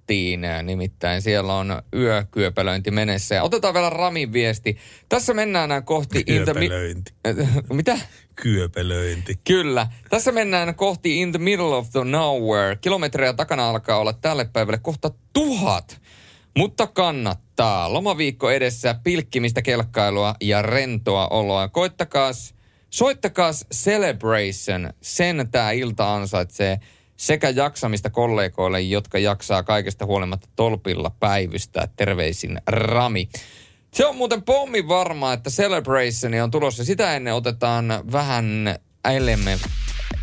rattiin. Nimittäin siellä on yökyöpälöinti menessä. Ja otetaan vielä Ramin viesti. Tässä mennään kohti... Kyöpelöinti. Mi- Mitä? Kyöpelöinti. Kyllä. Tässä mennään kohti in the middle of the nowhere. Kilometrejä takana alkaa olla tälle päivälle kohta tuhat. Mutta kannattaa. Lomaviikko edessä, pilkkimistä, kelkkailua ja rentoa oloa. Koittakaas, soittakaas Celebration. Sen tämä ilta ansaitsee sekä jaksamista kollegoille, jotka jaksaa kaikesta huolimatta tolpilla päivystää. Terveisin Rami. Se on muuten pommi varma, että Celebration on tulossa. Sitä ennen otetaan vähän LMF,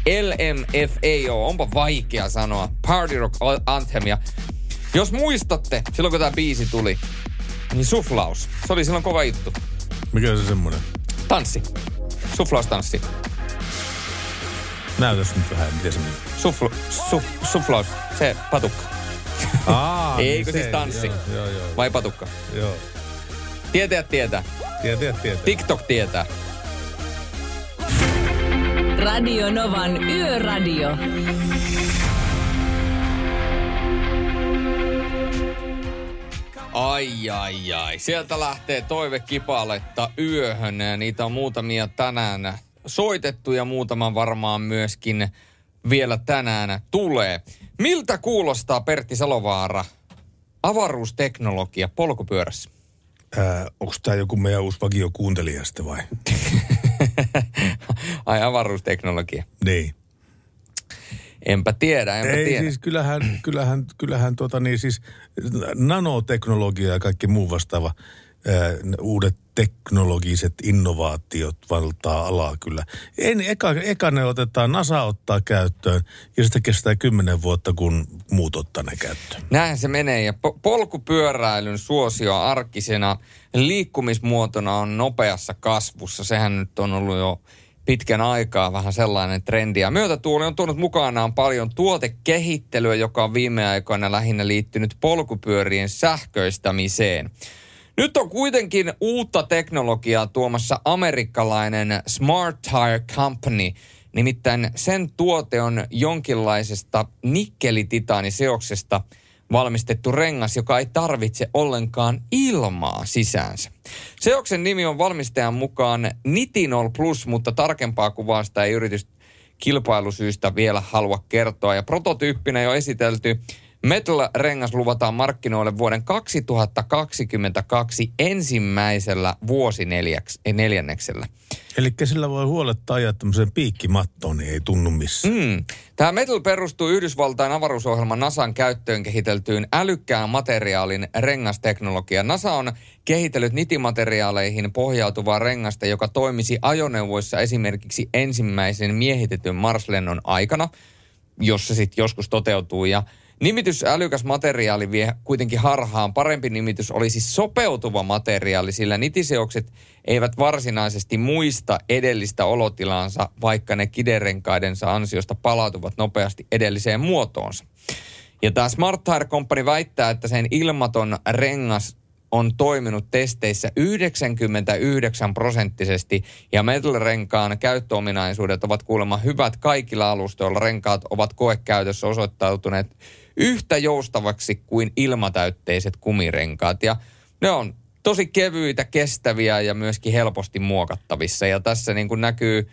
LMFAO, onpa vaikea sanoa, Party Rock Anthemia. Jos muistatte, silloin kun tämä biisi tuli, niin suflaus. Se oli silloin kova juttu. Mikä se semmoinen? Tanssi. Suflaustanssi. Näytäs nyt vähän, miten se menee. Suflu, su, suflaus. Se patukka. Aa, Eikö niin siis tanssi? Joo, joo, joo. Vai patukka? Joo. Tietäjät tietää. Tietäjät tietää. TikTok tietää. Radio Novan Yöradio. Ai, ai, ai. Sieltä lähtee toivekipaletta yöhön. ja Niitä on muutamia tänään soitettu ja muutama varmaan myöskin vielä tänään tulee. Miltä kuulostaa Pertti Salovaara avaruusteknologia polkupyörässä? Ää, onko tämä joku meidän uusi vakio kuuntelija sitten vai? Ai avaruusteknologia. Niin. Enpä tiedä, enpä Ei tiedä. siis kyllähän, kyllähän, kyllähän tota niin siis nanoteknologia ja kaikki muu vastaava ää, uudet teknologiset innovaatiot valtaa alaa kyllä. En, eka, eka ne otetaan, NASA ottaa käyttöön ja sitten kestää kymmenen vuotta, kun muut ottaa ne käyttöön. Näin se menee ja po- polkupyöräilyn suosio arkisena liikkumismuotona on nopeassa kasvussa. Sehän nyt on ollut jo pitkän aikaa vähän sellainen trendi. Ja myötätuuli on tuonut mukanaan paljon tuotekehittelyä, joka on viime aikoina lähinnä liittynyt polkupyörien sähköistämiseen. Nyt on kuitenkin uutta teknologiaa tuomassa amerikkalainen Smart Tire Company. Nimittäin sen tuote on jonkinlaisesta nikkelititaaniseoksesta valmistettu rengas, joka ei tarvitse ollenkaan ilmaa sisäänsä. Seoksen nimi on valmistajan mukaan Nitinol Plus, mutta tarkempaa kuvaa sitä ei yritys kilpailusyistä vielä halua kertoa. Ja prototyyppinä jo esitelty Metal-rengas luvataan markkinoille vuoden 2022 ensimmäisellä vuosineljänneksellä. Eli sillä voi huolettaa ajaa tämmöiseen piikkimattoon, niin ei tunnu missään. Mm. Tämä Metal perustuu Yhdysvaltain avaruusohjelman NASAn käyttöön kehiteltyyn älykkään materiaalin rengasteknologiaan. NASA on kehitellyt nitimateriaaleihin pohjautuvaa rengasta, joka toimisi ajoneuvoissa esimerkiksi ensimmäisen miehitetyn Mars-lennon aikana, jos se sitten joskus toteutuu. Ja Nimitys älykäs materiaali vie kuitenkin harhaan. Parempi nimitys olisi sopeutuva materiaali, sillä nitiseokset eivät varsinaisesti muista edellistä olotilaansa, vaikka ne kiderenkaidensa ansiosta palautuvat nopeasti edelliseen muotoonsa. Ja tämä Smart Tire Company väittää, että sen ilmaton rengas on toiminut testeissä 99 prosenttisesti ja metal-renkaan käyttöominaisuudet ovat kuulemma hyvät kaikilla alustoilla. Renkaat ovat koekäytössä osoittautuneet yhtä joustavaksi kuin ilmatäytteiset kumirenkaat. Ja ne on tosi kevyitä, kestäviä ja myöskin helposti muokattavissa. Ja tässä niin kuin näkyy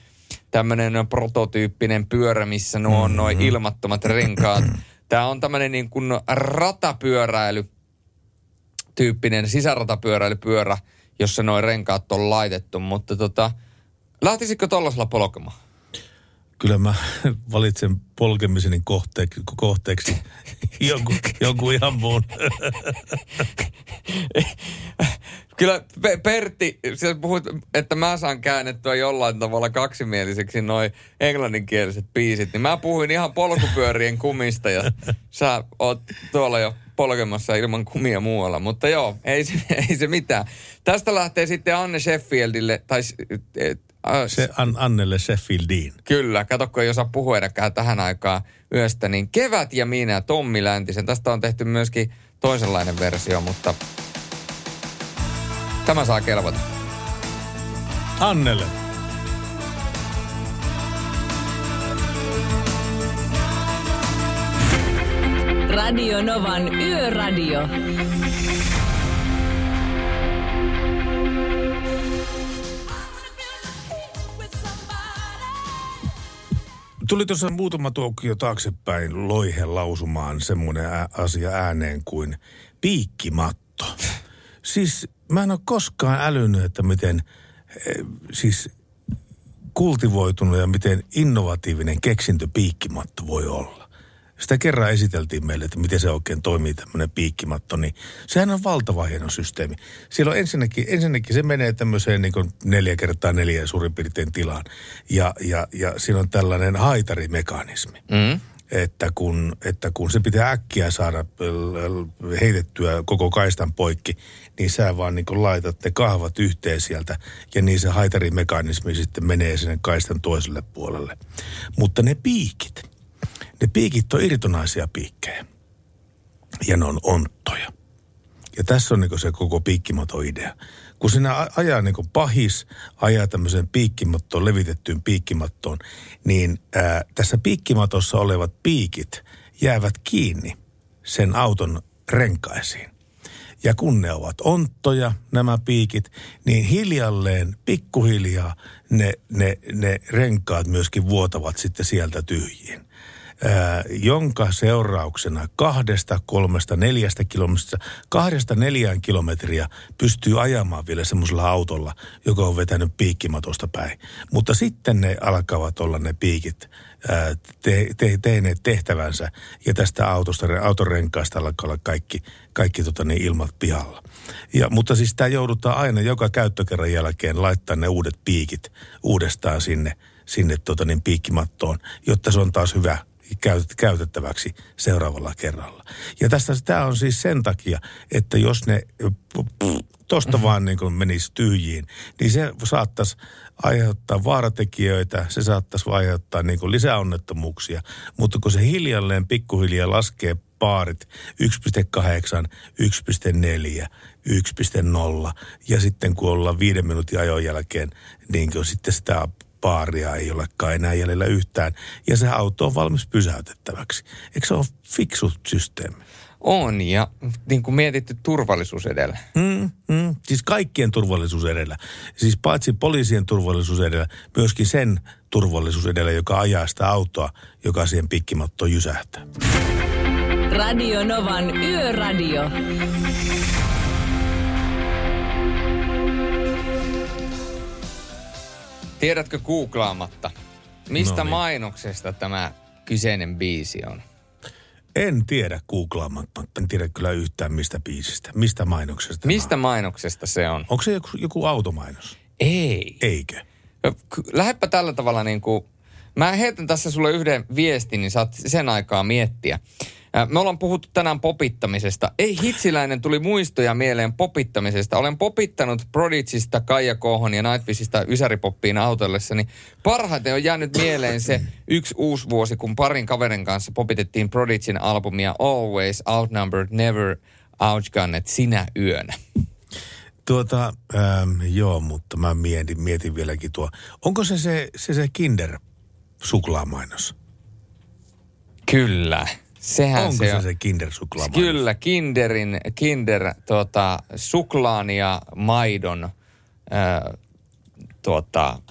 tämmöinen prototyyppinen pyörä, missä nuo on noin ilmattomat renkaat. Tämä on tämmöinen niin kuin ratapyöräily, tyyppinen sisäratapyöräilypyörä, jossa noin renkaat on laitettu, mutta tota, lähtisitkö tollasella polkemaan? Kyllä mä valitsen polkemiseni kohteeksi, kohteeksi jonkun, jonkun ihan muun. Kyllä Pe- Pertti, sä puhut, että mä saan käännettyä jollain tavalla kaksimieliseksi noin englanninkieliset biisit, niin mä puhuin ihan polkupyörien kumista ja sä oot tuolla jo polkemassa ilman kumia muualla. Mutta joo, ei se, ei se mitään. Tästä lähtee sitten Anne Sheffieldille, tai äh, Se An- Annelle Sheffieldiin. Kyllä, kato kun ei osaa puhua edäkään tähän aikaan yöstä, niin Kevät ja minä, Tommi Läntisen. Tästä on tehty myöskin toisenlainen versio, mutta tämä saa kelvata. Annelle. Radio Novan Yöradio. Tuli tuossa muutama tuokio taaksepäin loihen lausumaan semmoinen asia ääneen kuin piikkimatto. Siis mä en ole koskaan älynyt, että miten eh, siis kultivoitunut ja miten innovatiivinen keksintö piikkimatto voi olla. Sitä kerran esiteltiin meille, että miten se oikein toimii tämmöinen piikkimatto, niin sehän on valtava hieno systeemi. Siellä on ensinnäkin, ensinnäkin se menee tämmöiseen niin kuin neljä kertaa neljä suurin piirtein tilaan. Ja, ja, ja siinä on tällainen haitarimekanismi. Mm. Että kun, että kun se pitää äkkiä saada äh, heitettyä koko kaistan poikki, niin sä vaan niin laitat ne kahvat yhteen sieltä ja niin se haitarimekanismi sitten menee sinne kaistan toiselle puolelle. Mutta ne piikit, ne piikit on irtonaisia piikkejä ja ne on onttoja. Ja tässä on niin se koko piikkimato-idea. Kun sinä ajaa niin pahis, ajaa tämmöiseen piikkimattoon, levitettyyn piikkimattoon, niin ää, tässä piikkimatossa olevat piikit jäävät kiinni sen auton renkaisiin. Ja kun ne ovat onttoja, nämä piikit, niin hiljalleen, pikkuhiljaa ne, ne, ne renkaat myöskin vuotavat sitten sieltä tyhjiin. Ää, jonka seurauksena kahdesta, kolmesta, neljästä kilometristä, kahdesta neljään kilometriä pystyy ajamaan vielä semmoisella autolla, joka on vetänyt piikkimatosta päin. Mutta sitten ne alkavat olla ne piikit ää, te, te, tehneet tehtävänsä ja tästä autosta, autorenkaasta alkaa olla kaikki, kaikki tota, niin ilmat pihalla. Ja, mutta siis tämä joudutaan aina joka käyttökerran jälkeen laittaa ne uudet piikit uudestaan sinne, sinne tota, niin piikkimattoon, jotta se on taas hyvä käytettäväksi seuraavalla kerralla. Ja tästä tämä on siis sen takia, että jos ne tuosta vaan niin kuin menisi tyhjiin, niin se saattaisi aiheuttaa vaaratekijöitä, se saattaisi aiheuttaa niin kuin lisäonnettomuuksia, mutta kun se hiljalleen pikkuhiljaa laskee paarit 1,8, 1,4, 1,0 ja sitten kun ollaan viiden minuutin ajon jälkeen, niin kuin sitten sitä paaria ei olekaan enää jäljellä yhtään ja se auto on valmis pysäytettäväksi. Eikö se ole fiksu systeemi? On, ja niin kuin mietitty turvallisuus edellä. Mm, mm. Siis kaikkien turvallisuus edellä. Siis paitsi poliisien turvallisuus edellä, myöskin sen turvallisuus edellä, joka ajaa sitä autoa, joka siihen pikkimattoon jysähtää. Radio Novan Yöradio. Tiedätkö googlaamatta, mistä No niin. mainoksesta tämä kyseinen biisi on? En tiedä googlaamatta, en tiedä kyllä yhtään mistä biisistä, mistä mainoksesta. Mistä mainoksesta se on? Onko se joku, joku automainos? Ei. Eikö? Lähdepä tällä tavalla niin kuin, mä heitän tässä sulle yhden viestin, niin saat sen aikaa miettiä. Ää, Me ollaan puhuttu tänään popittamisesta. Ei hitsiläinen tuli muistoja mieleen popittamisesta. Olen popittanut Prodigista, Kaija Kohon ja Nightwishista Ysäripoppiin autollessani. Parhaiten on jäänyt mieleen se yksi uusi vuosi, kun parin kaverin kanssa popitettiin Prodigin albumia Always Outnumbered, Never Outgunned sinä yönä. Tuota, ähm, joo, mutta mä mietin, mietin vieläkin tuo. Onko se se, se, se Kinder suklaamainos? Kyllä. Sehän Onko se, se se Kinder suklaamainos? Kyllä, Kinderin, Kinder tota, suklaan ja maidon ää, tota,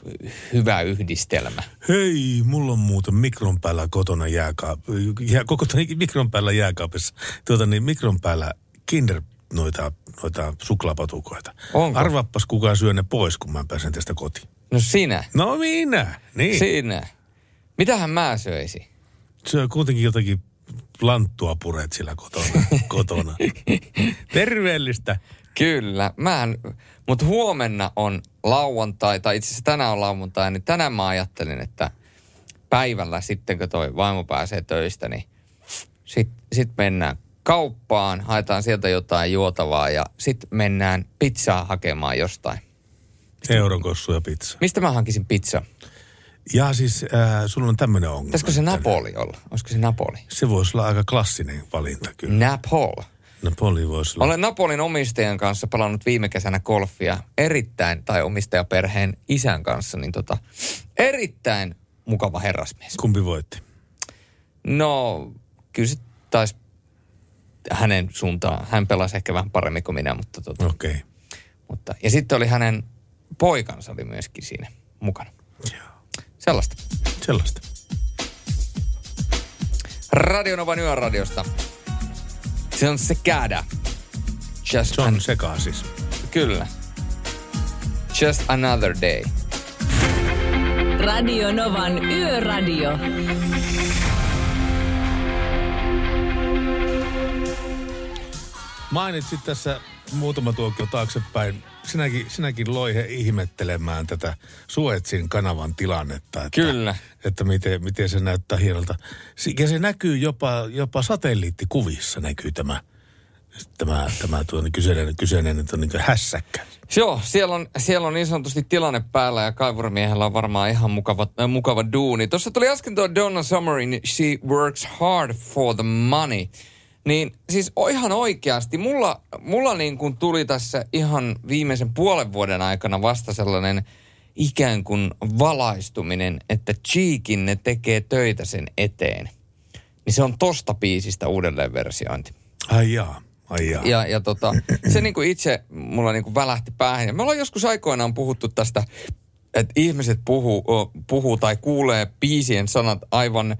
hyvä yhdistelmä. Hei, mulla on muuten mikron päällä kotona jääkaapissa, jää, koko mikron päällä jääkaapissa, tuota niin, mikron päällä Kinder noita, noita suklaapatukoita. Onko? Arvaappas kuka syö ne pois, kun mä pääsen tästä kotiin. No sinä. No minä, niin. Sinä. Mitähän mä söisin? Syö kuitenkin jotakin lanttua puret sillä kotona. kotona. Terveellistä. Kyllä. Mä mutta huomenna on lauantai, tai itse asiassa tänään on lauantai, niin tänään mä ajattelin, että päivällä sitten, kun toi vaimo pääsee töistä, niin sitten sit mennään kauppaan, haetaan sieltä jotain juotavaa ja sitten mennään pizzaa hakemaan jostain. Euron kossu ja pizza. Mistä mä hankisin pizza? Ja siis äh, sulla on tämmöinen ongelma. Pitäisikö se Napoli olla? Olisiko se Napoli? Se voisi olla aika klassinen valinta kyllä. Napol. Napoli voisi olla. Olen Napolin omistajan kanssa pelannut viime kesänä golfia erittäin, tai omistajaperheen isän kanssa, niin tota, erittäin mukava herrasmies. Kumpi voitti? No, kyllä se taisi hänen suuntaan. Hän pelasi ehkä vähän paremmin kuin minä, mutta tota, Okei. Okay. mutta, ja sitten oli hänen poikansa oli myöskin siinä mukana. Sellaista. Sellaista. Radionovan yöradiosta. Se on se kädä. Just Se on sekaan siis. Kyllä. Just another day. Radio Novan Yöradio. Mainitsit tässä muutama tuokio taaksepäin. Sinäkin, sinäkin loihe ihmettelemään tätä Suetsin kanavan tilannetta. Että, Kyllä. Että miten, miten se näyttää hienolta. Ja se näkyy jopa, jopa satelliittikuvissa näkyy tämä, tämä, tämä tuo kyseinen, kyseinen tuo niin hässäkkä. Joo, siellä on, siellä on niin sanotusti tilanne päällä ja kaivurimiehellä on varmaan ihan mukava, äh, mukava duuni. Tuossa tuli äsken tuo Donna Summerin She Works Hard for the Money. Niin siis ihan oikeasti, mulla, mulla niin kuin tuli tässä ihan viimeisen puolen vuoden aikana vasta sellainen ikään kuin valaistuminen, että Cheekin ne tekee töitä sen eteen. Niin se on tosta biisistä uudelleenversiointi. Ai jaa, ai jaa. Ja, ja tota, se niinku itse mulla niinku välähti päähän. Ja me ollaan joskus aikoinaan puhuttu tästä, että ihmiset puhuu, puhuu tai kuulee biisien sanat aivan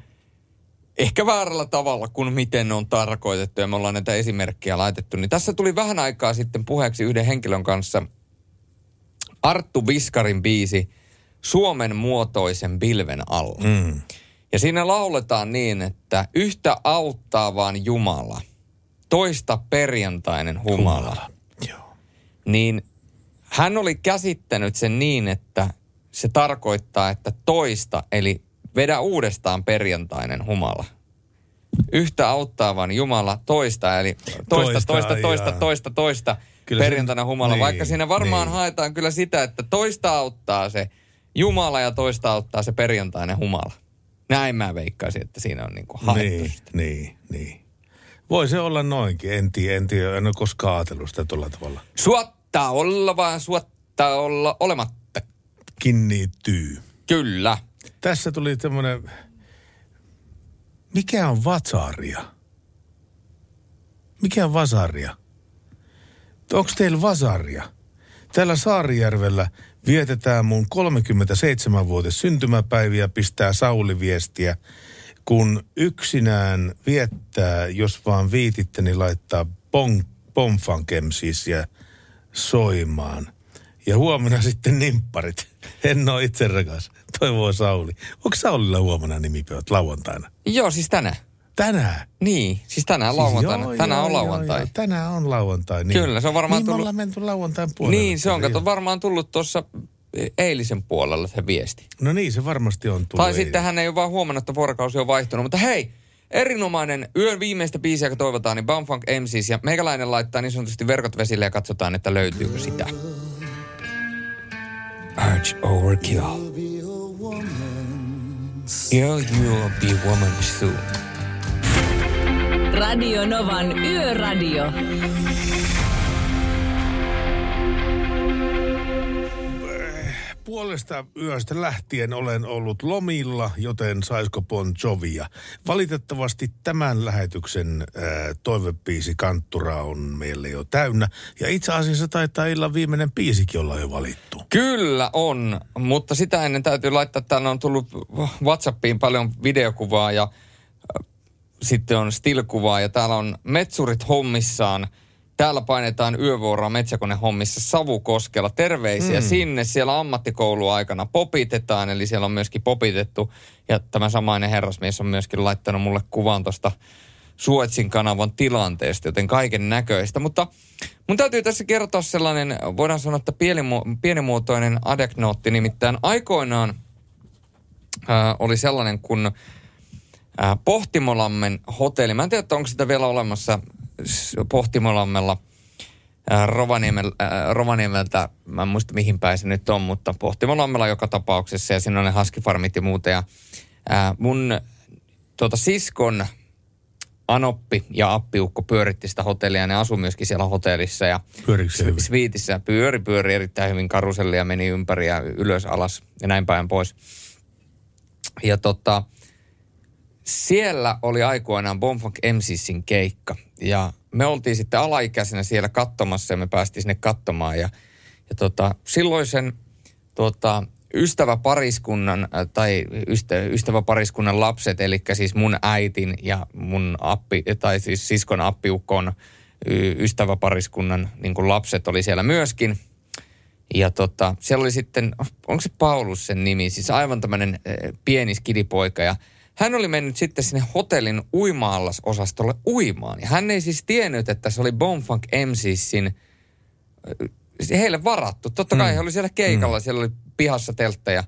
ehkä väärällä tavalla kuin miten ne on tarkoitettu ja me ollaan näitä esimerkkejä laitettu. Niin tässä tuli vähän aikaa sitten puheeksi yhden henkilön kanssa Arttu Viskarin biisi Suomen muotoisen pilven alla. Mm. Ja siinä lauletaan niin, että yhtä auttaa vaan Jumala, toista perjantainen humala. Humala, Niin hän oli käsittänyt sen niin, että se tarkoittaa, että toista, eli vedä uudestaan perjantainen humala. Yhtä auttaa vaan Jumala toista, eli toista, Toista, toista, toista, jaa. toista, toista Kyllä perjantaina humala. niin, Vaikka siinä varmaan niin. haetaan kyllä sitä, että toista auttaa se Jumala ja toista auttaa se perjantainen humala. Näin mä veikkaisin, että siinä on niinku haettu. Niin, niin, niin. Voi se olla noinkin. En tiedä, en tiedä. En ole koskaan ajatellut sitä tuolla tavalla. Suottaa olla vaan suottaa olla olematta. Kinnittyy. Kyllä. Tässä tuli tämmönen... Mikä on vasaria? Mikä on vasaria? Onko teillä vasaria? Täällä Saarijärvellä vietetään mun 37-vuotis syntymäpäiviä, pistää Sauli viestiä. Kun yksinään viettää, jos vaan viititte, niin laittaa bon, siis ja soimaan. Ja huomenna sitten nimpparit. En ole itse rakas. Toivoo Sauli. Onko Saulilla huomenna nimipäivät lauantaina? Joo, siis tänään. Tänään? Niin, siis tänään lauantaina. joo, tänään joo, on lauantai. joo. Tänään on lauantai. Niin. Kyllä, se on varmaan niin tullut- me ollaan menty lauantain puolelle. Niin, se on kato varmaan tullut tuossa eilisen puolella se viesti. No niin, se varmasti on tullut. tai sitten hän ei ole vaan huomannut, että vuorokausi on vaihtunut. Mutta hei, erinomainen yön viimeistä biisiä, joka toivotaan, niin Bumfunk MCs. Ja meikäläinen laittaa niin sanotusti verkot vesille ja katsotaan, että löytyykö sitä. Arch Overkill. Girl, you'll be woman soon. Radio Novan Yöradio. Puolesta yöstä lähtien olen ollut lomilla, joten saisko Bon Jovia. Valitettavasti tämän lähetyksen äh, toivepiisi Kanttura on meille jo täynnä. Ja itse asiassa taitaa illan viimeinen biisikin olla jo valittu. Kyllä on, mutta sitä ennen täytyy laittaa, että on tullut Whatsappiin paljon videokuvaa ja äh, sitten on still-kuvaa ja täällä on metsurit hommissaan. Täällä painetaan yövuoroa metsäkonehommissa Savukoskella. Terveisiä Mm. sinne. Siellä ammattikouluaikana popitetaan, eli siellä on myöskin popitettu. Ja tämä samainen herrasmies on myöskin laittanut mulle kuvan tuosta Suetsin kanavan tilanteesta, joten kaiken näköistä. Mutta mun täytyy tässä kertoa sellainen, voidaan sanoa, että pienimu- pienimuotoinen adeknootti, nimittäin aikoinaan ää, oli sellainen kun ää, Pohtimolammen hotelli. Mä en tiedä, onko sitä vielä olemassa Pohtimolammella ää, Rovaniemel, ää, Rovaniemeltä. Mä en muista mihin päin se nyt on, mutta Pohtimolammella joka tapauksessa ja siinä on ne haskifarmit ja muuta. Ja, ää, mun tuota, siskon Anoppi ja Appiukko pyöritti sitä hotellia ja ne asui myöskin siellä hotellissa. Ja? Sviitissä pyöri, pyöri erittäin hyvin karusellia, meni ympäri ja ylös, alas ja näin päin pois. Ja tota, siellä oli aikoinaan Bonfunk MCsin keikka. Ja me oltiin sitten alaikäisenä siellä katsomassa ja me päästiin sinne katsomaan. Ja, ja tota, silloisen tota, ystäväpariskunnan äh, tai ystä, ystäväpariskunnan lapset, eli siis mun äitin ja mun appi, tai siis siskon appiukon ystäväpariskunnan niin kuin lapset oli siellä myöskin. Ja tota, siellä oli sitten, onko se Paulus sen nimi, siis aivan tämmöinen äh, pieni skidipoika ja hän oli mennyt sitten sinne hotellin uima-allasosastolle uimaan. Ja hän ei siis tiennyt, että se oli Bonfunk MCsin heille varattu. Totta kai mm. he oli siellä keikalla, mm. siellä oli pihassa teltta ja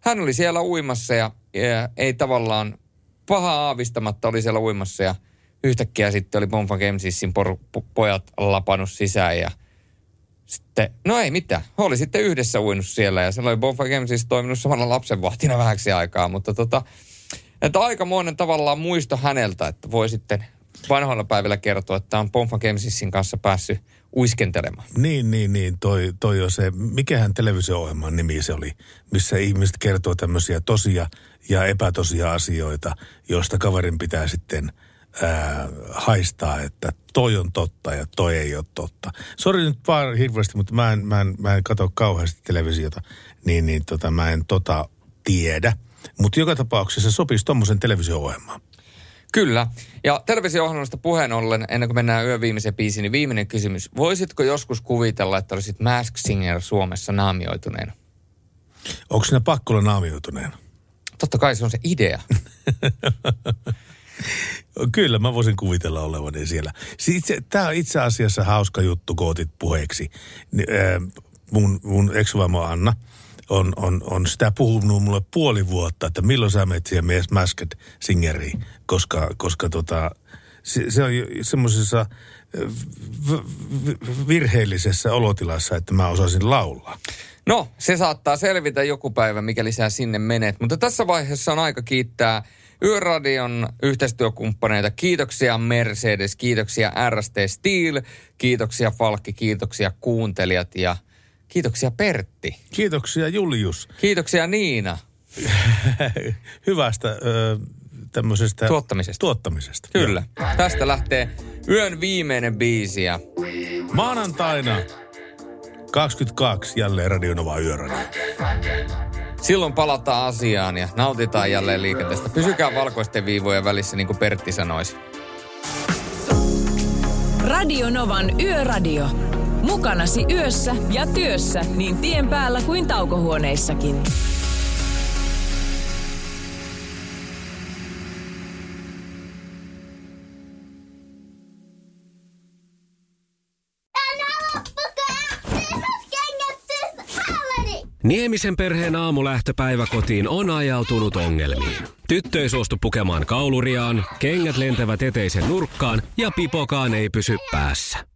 hän oli siellä uimassa ja, ja ei tavallaan paha aavistamatta oli siellä uimassa ja yhtäkkiä sitten oli Bonfunk MCsin por, po, pojat lapannut sisään ja sitten, no ei mitään. He oli sitten yhdessä uinut siellä ja siellä oli Bonfunk MCs toiminut samalla lapsenvahtina vähäksi aikaa, mutta tota, että aikamoinen tavallaan muisto häneltä, että voi sitten vanhoilla päivillä kertoa, että on Bonfunk MCsin kanssa päässyt uiskentelemaan. Niin, niin, niin. Toi, toi on se, mikähän televisio-ohjelman nimi se oli, missä ihmiset kertoo tämmöisiä tosia ja epätosia asioita, joista kaverin pitää sitten ää, haistaa, että toi on totta ja toi ei ole totta. Sori nyt vaan hirveästi, mutta mä en, mä en, mä en katso kauheasti televisiota, niin, niin tota, mä en tota tiedä. Mutta joka tapauksessa se sopisi tuommoisen televisio-ohjelmaan. Kyllä. Ja televisio-ohjelmasta puheen ollen, ennen kuin mennään yön viimeiseen biisiin, niin viimeinen kysymys. Voisitko joskus kuvitella, että olisit Mask Singer Suomessa naamioituneena? Onko sinä pakko olla naamioituneena? Totta kai se on se idea. Kyllä, mä voisin kuvitella olevani siellä. Tämä on itse asiassa hauska juttu, kun otit puheeksi. Mun, mun ex Anna on, on, on sitä puhunut mulle puoli vuotta, että milloin sä menet siihen mies Masked Singeriin, koska, koska tota, se, se on semmoisessa virheellisessä olotilassa, että mä osasin laulaa. No, se saattaa selvitä joku päivä, mikäli sä sinne menet. Mutta tässä vaiheessa on aika kiittää Yöradion yhteistyökumppaneita. Kiitoksia Mercedes, kiitoksia RST Steel, kiitoksia Falkki, kiitoksia kuuntelijat ja kiitoksia Pertti. Kiitoksia Julius. Kiitoksia Niina. Hyvästä ö, tämmöisestä... Tuottamisesta. Tuottamisesta. Kyllä. Tästä lähtee yön viimeinen biisi ja Maanantaina 22 jälleen Radionova Yöradio. silloin palataan asiaan ja nautitaan jälleen liikenteestä. Pysykää valkoisten viivojen välissä, niin kuin Pertti sanoisi. Radio Novan Yöradio. Mukanasi yössä ja työssä niin tien päällä kuin taukohuoneissakin. Niemisen perheen aamulähtöpäivä kotiin on ajautunut ongelmiin. Tyttö ei suostu pukemaan kauluriaan, kengät lentävät eteisen nurkkaan ja pipokaan ei pysy päässä.